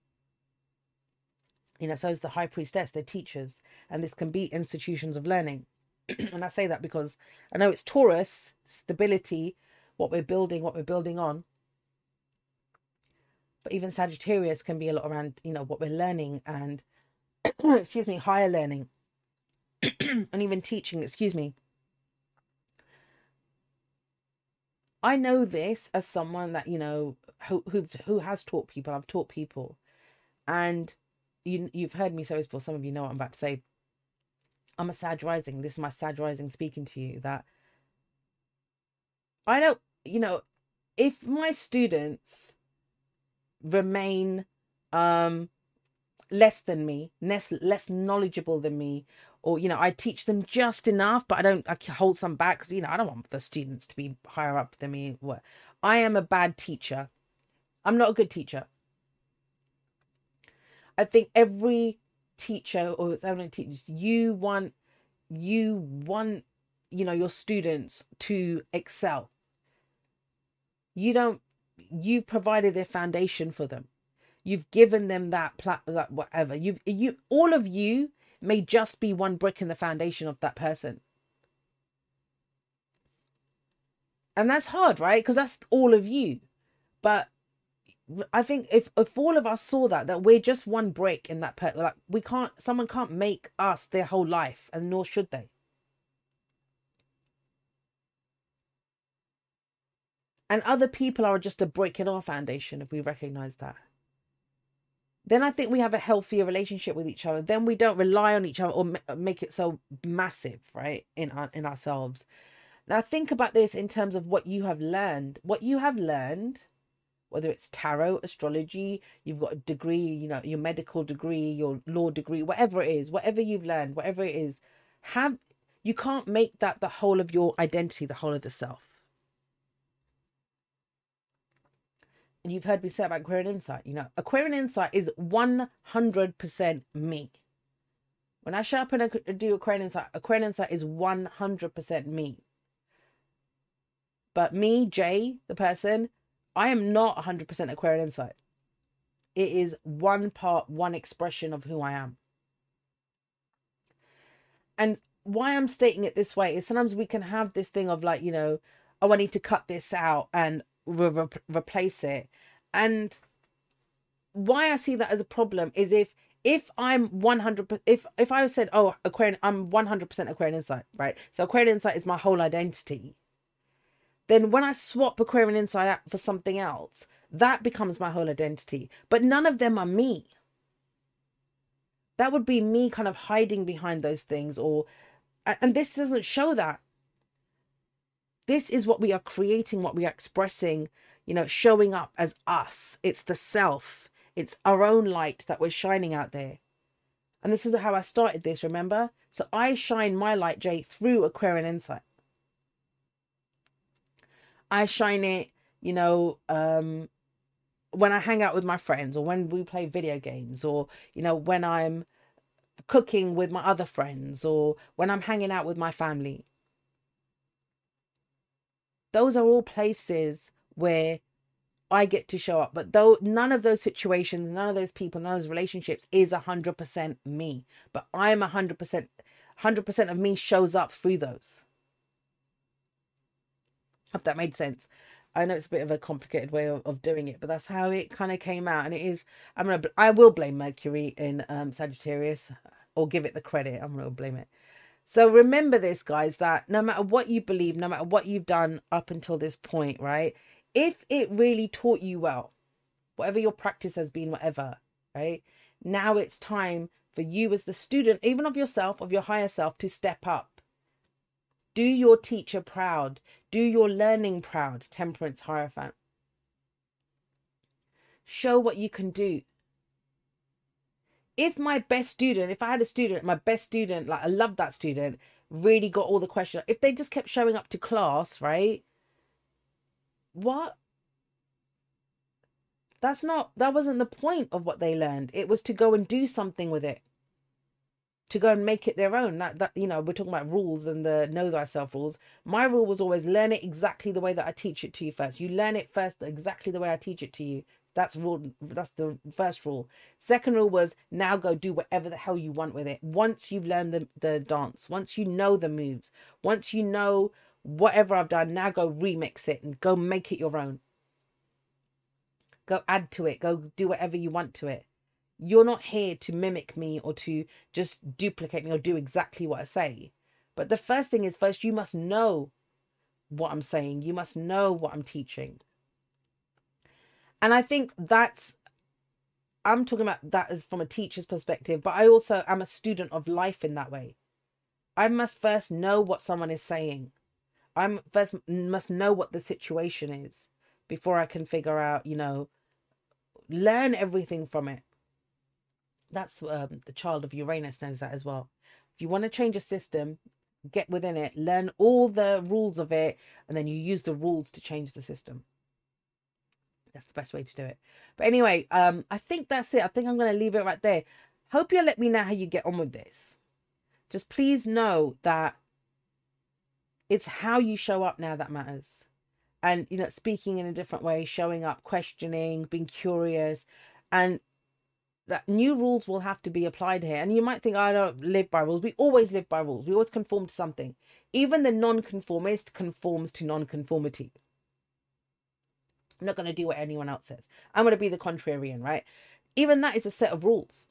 You know, so is the High Priestess. They're teachers. And this can be institutions of learning. and I say that because I know it's Taurus, stability, what we're building, what we're building on but even Sagittarius can be a lot around, you know, what we're learning and, excuse me, higher learning and even teaching, excuse me. I know this as someone that, you know, who, who, who has taught people. I've taught people. And you, you've heard me say this before. Some of you know what I'm about to say. I'm a Sag rising. This is my Sag rising speaking to you that I don't, you know, if my students remain um less than me, less less knowledgeable than me, or you know, I teach them just enough, but I don't I hold some back because you know I don't want the students to be higher up than me. What I am a bad teacher. I'm not a good teacher. I think every teacher or every teachers, you want you want you know your students to excel. You don't. You've provided their foundation for them You've given them that plat that whatever. You've you all of you may just be one brick in the foundation of that person. And that's hard, right? Because that's all of you. But I think if if all of us saw that that we're just one brick in that per like we can't someone can't make us their whole life and nor should they. And other people are just a brick in our foundation if we recognize that then I think we have a healthier relationship with each other. Then we don't rely on each other or make it so massive, right, in our, in ourselves. Now think about this in terms of what you have learned. What you have learned, whether it's tarot, astrology, you've got a degree, you know, your medical degree, your law degree, whatever it is, whatever you've learned, whatever it is, have you can't make that the whole of your identity, the whole of the self. And you've heard me say about Aquarian Insight, you know, Aquarian Insight is 100% me. When I show up and do Aquarian Insight, Aquarian Insight is 100% me. But me, Jay, the person, I am not 100% Aquarian Insight. It is one part, one expression of who I am. And why I'm stating it this way is sometimes we can have this thing of like, you know, oh, I need to cut this out and re- replace it. And why I see that as a problem is if if I'm 100 if if I said oh Aquarian I'm 100% Aquarian Insight right? So Aquarian Insight is my whole identity. Then when I swap Aquarian Insight out for something else that becomes my whole identity. But none of them are me. That would be me kind of hiding behind those things or and this doesn't show that this is what we are creating, what we are expressing, you know, showing up as us. It's the self, it's our own light that we're shining out there. And this is how I started this, remember? So I shine my light, Jay, through Aquarian Insight. I shine it, you know, um, when I hang out with my friends or when we play video games or, you know, when I'm cooking with my other friends or when I'm hanging out with my family those are all places where I get to show up. But though none of those situations, none of those people, none of those relationships is a hundred percent me. But I'm a hundred percent, hundred percent of me shows up through those. Hope that made sense. I know it's a bit of a complicated way of, of doing it, but that's how it kind of came out. And it is, I'm gonna, I will blame Mercury in um, Sagittarius, or give it the credit. I'm gonna blame it. So remember this, guys, that no matter what you believe, no matter what you've done up until this point, right? If it really taught you well, whatever your practice has been, whatever, right? Now it's time for you as the student, even of yourself, of your higher self, to step up. Do your teacher proud. Do your learning proud, Temperance Hierophant. Show what you can do if my best student, if I had a student, my best student, like I love that student, really got all the questions, if they just kept showing up to class, right? What? That's not, that wasn't the point of what they learned. It was to go and do something with it, to go and make it their own. That, that you know, we're talking about rules and the know thyself rules. My rule was always learn it exactly the way that I teach it to you first. You learn it first exactly the way I teach it to you. That's rule. That's the first rule. Second rule was now go do whatever the hell you want with it. Once you've learned the, the dance, once you know the moves, once you know whatever I've done, now go remix it and go make it your own. Go add to it. Go do whatever you want to it. You're not here to mimic me or to just duplicate me or do exactly what I say. But the first thing is first you must know what I'm saying. You must know what I'm teaching. And I think that's I'm talking about that as from a teacher's perspective, but I also am a student of life in that way. I must first know what someone is saying. I'm first must know what the situation is before I can figure out, you know, learn everything from it. That's um, the child of Uranus knows that as well. If you want to change a system, get within it, learn all the rules of it, and then you use the rules to change the system. That's the best way to do it. But anyway, um, I think that's it. I think I'm going to leave it right there. Hope you'll let me know how you get on with this. Just please know that it's how you show up now that matters. And, you know, speaking in a different way, showing up, questioning, being curious, and that new rules will have to be applied here. And you might think, I don't live by rules. We always live by rules. We always conform to something. Even the non-conformist conforms to non-conformity. I'm not going to do what anyone else says. I'm going to be the contrarian, right? Even that is a set of rules.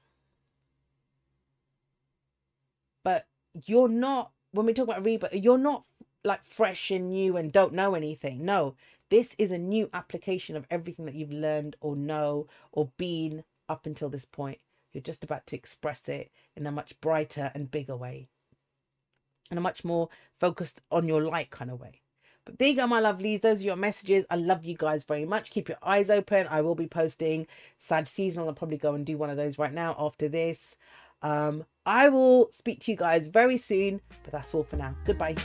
But you're not, when we talk about rebirth, you're not like fresh and new and don't know anything. No, this is a new application of everything that you've learned or know or been up until this point. You're just about to express it in a much brighter and bigger way, in a much more focused on your light kind of way. But there you go, my lovelies. Those are your messages. I love you guys very much. Keep your eyes open. I will be posting Sag Season. I'll probably go and do one of those right now after this. Um, I will speak to you guys very soon, but that's all for now. Goodbye.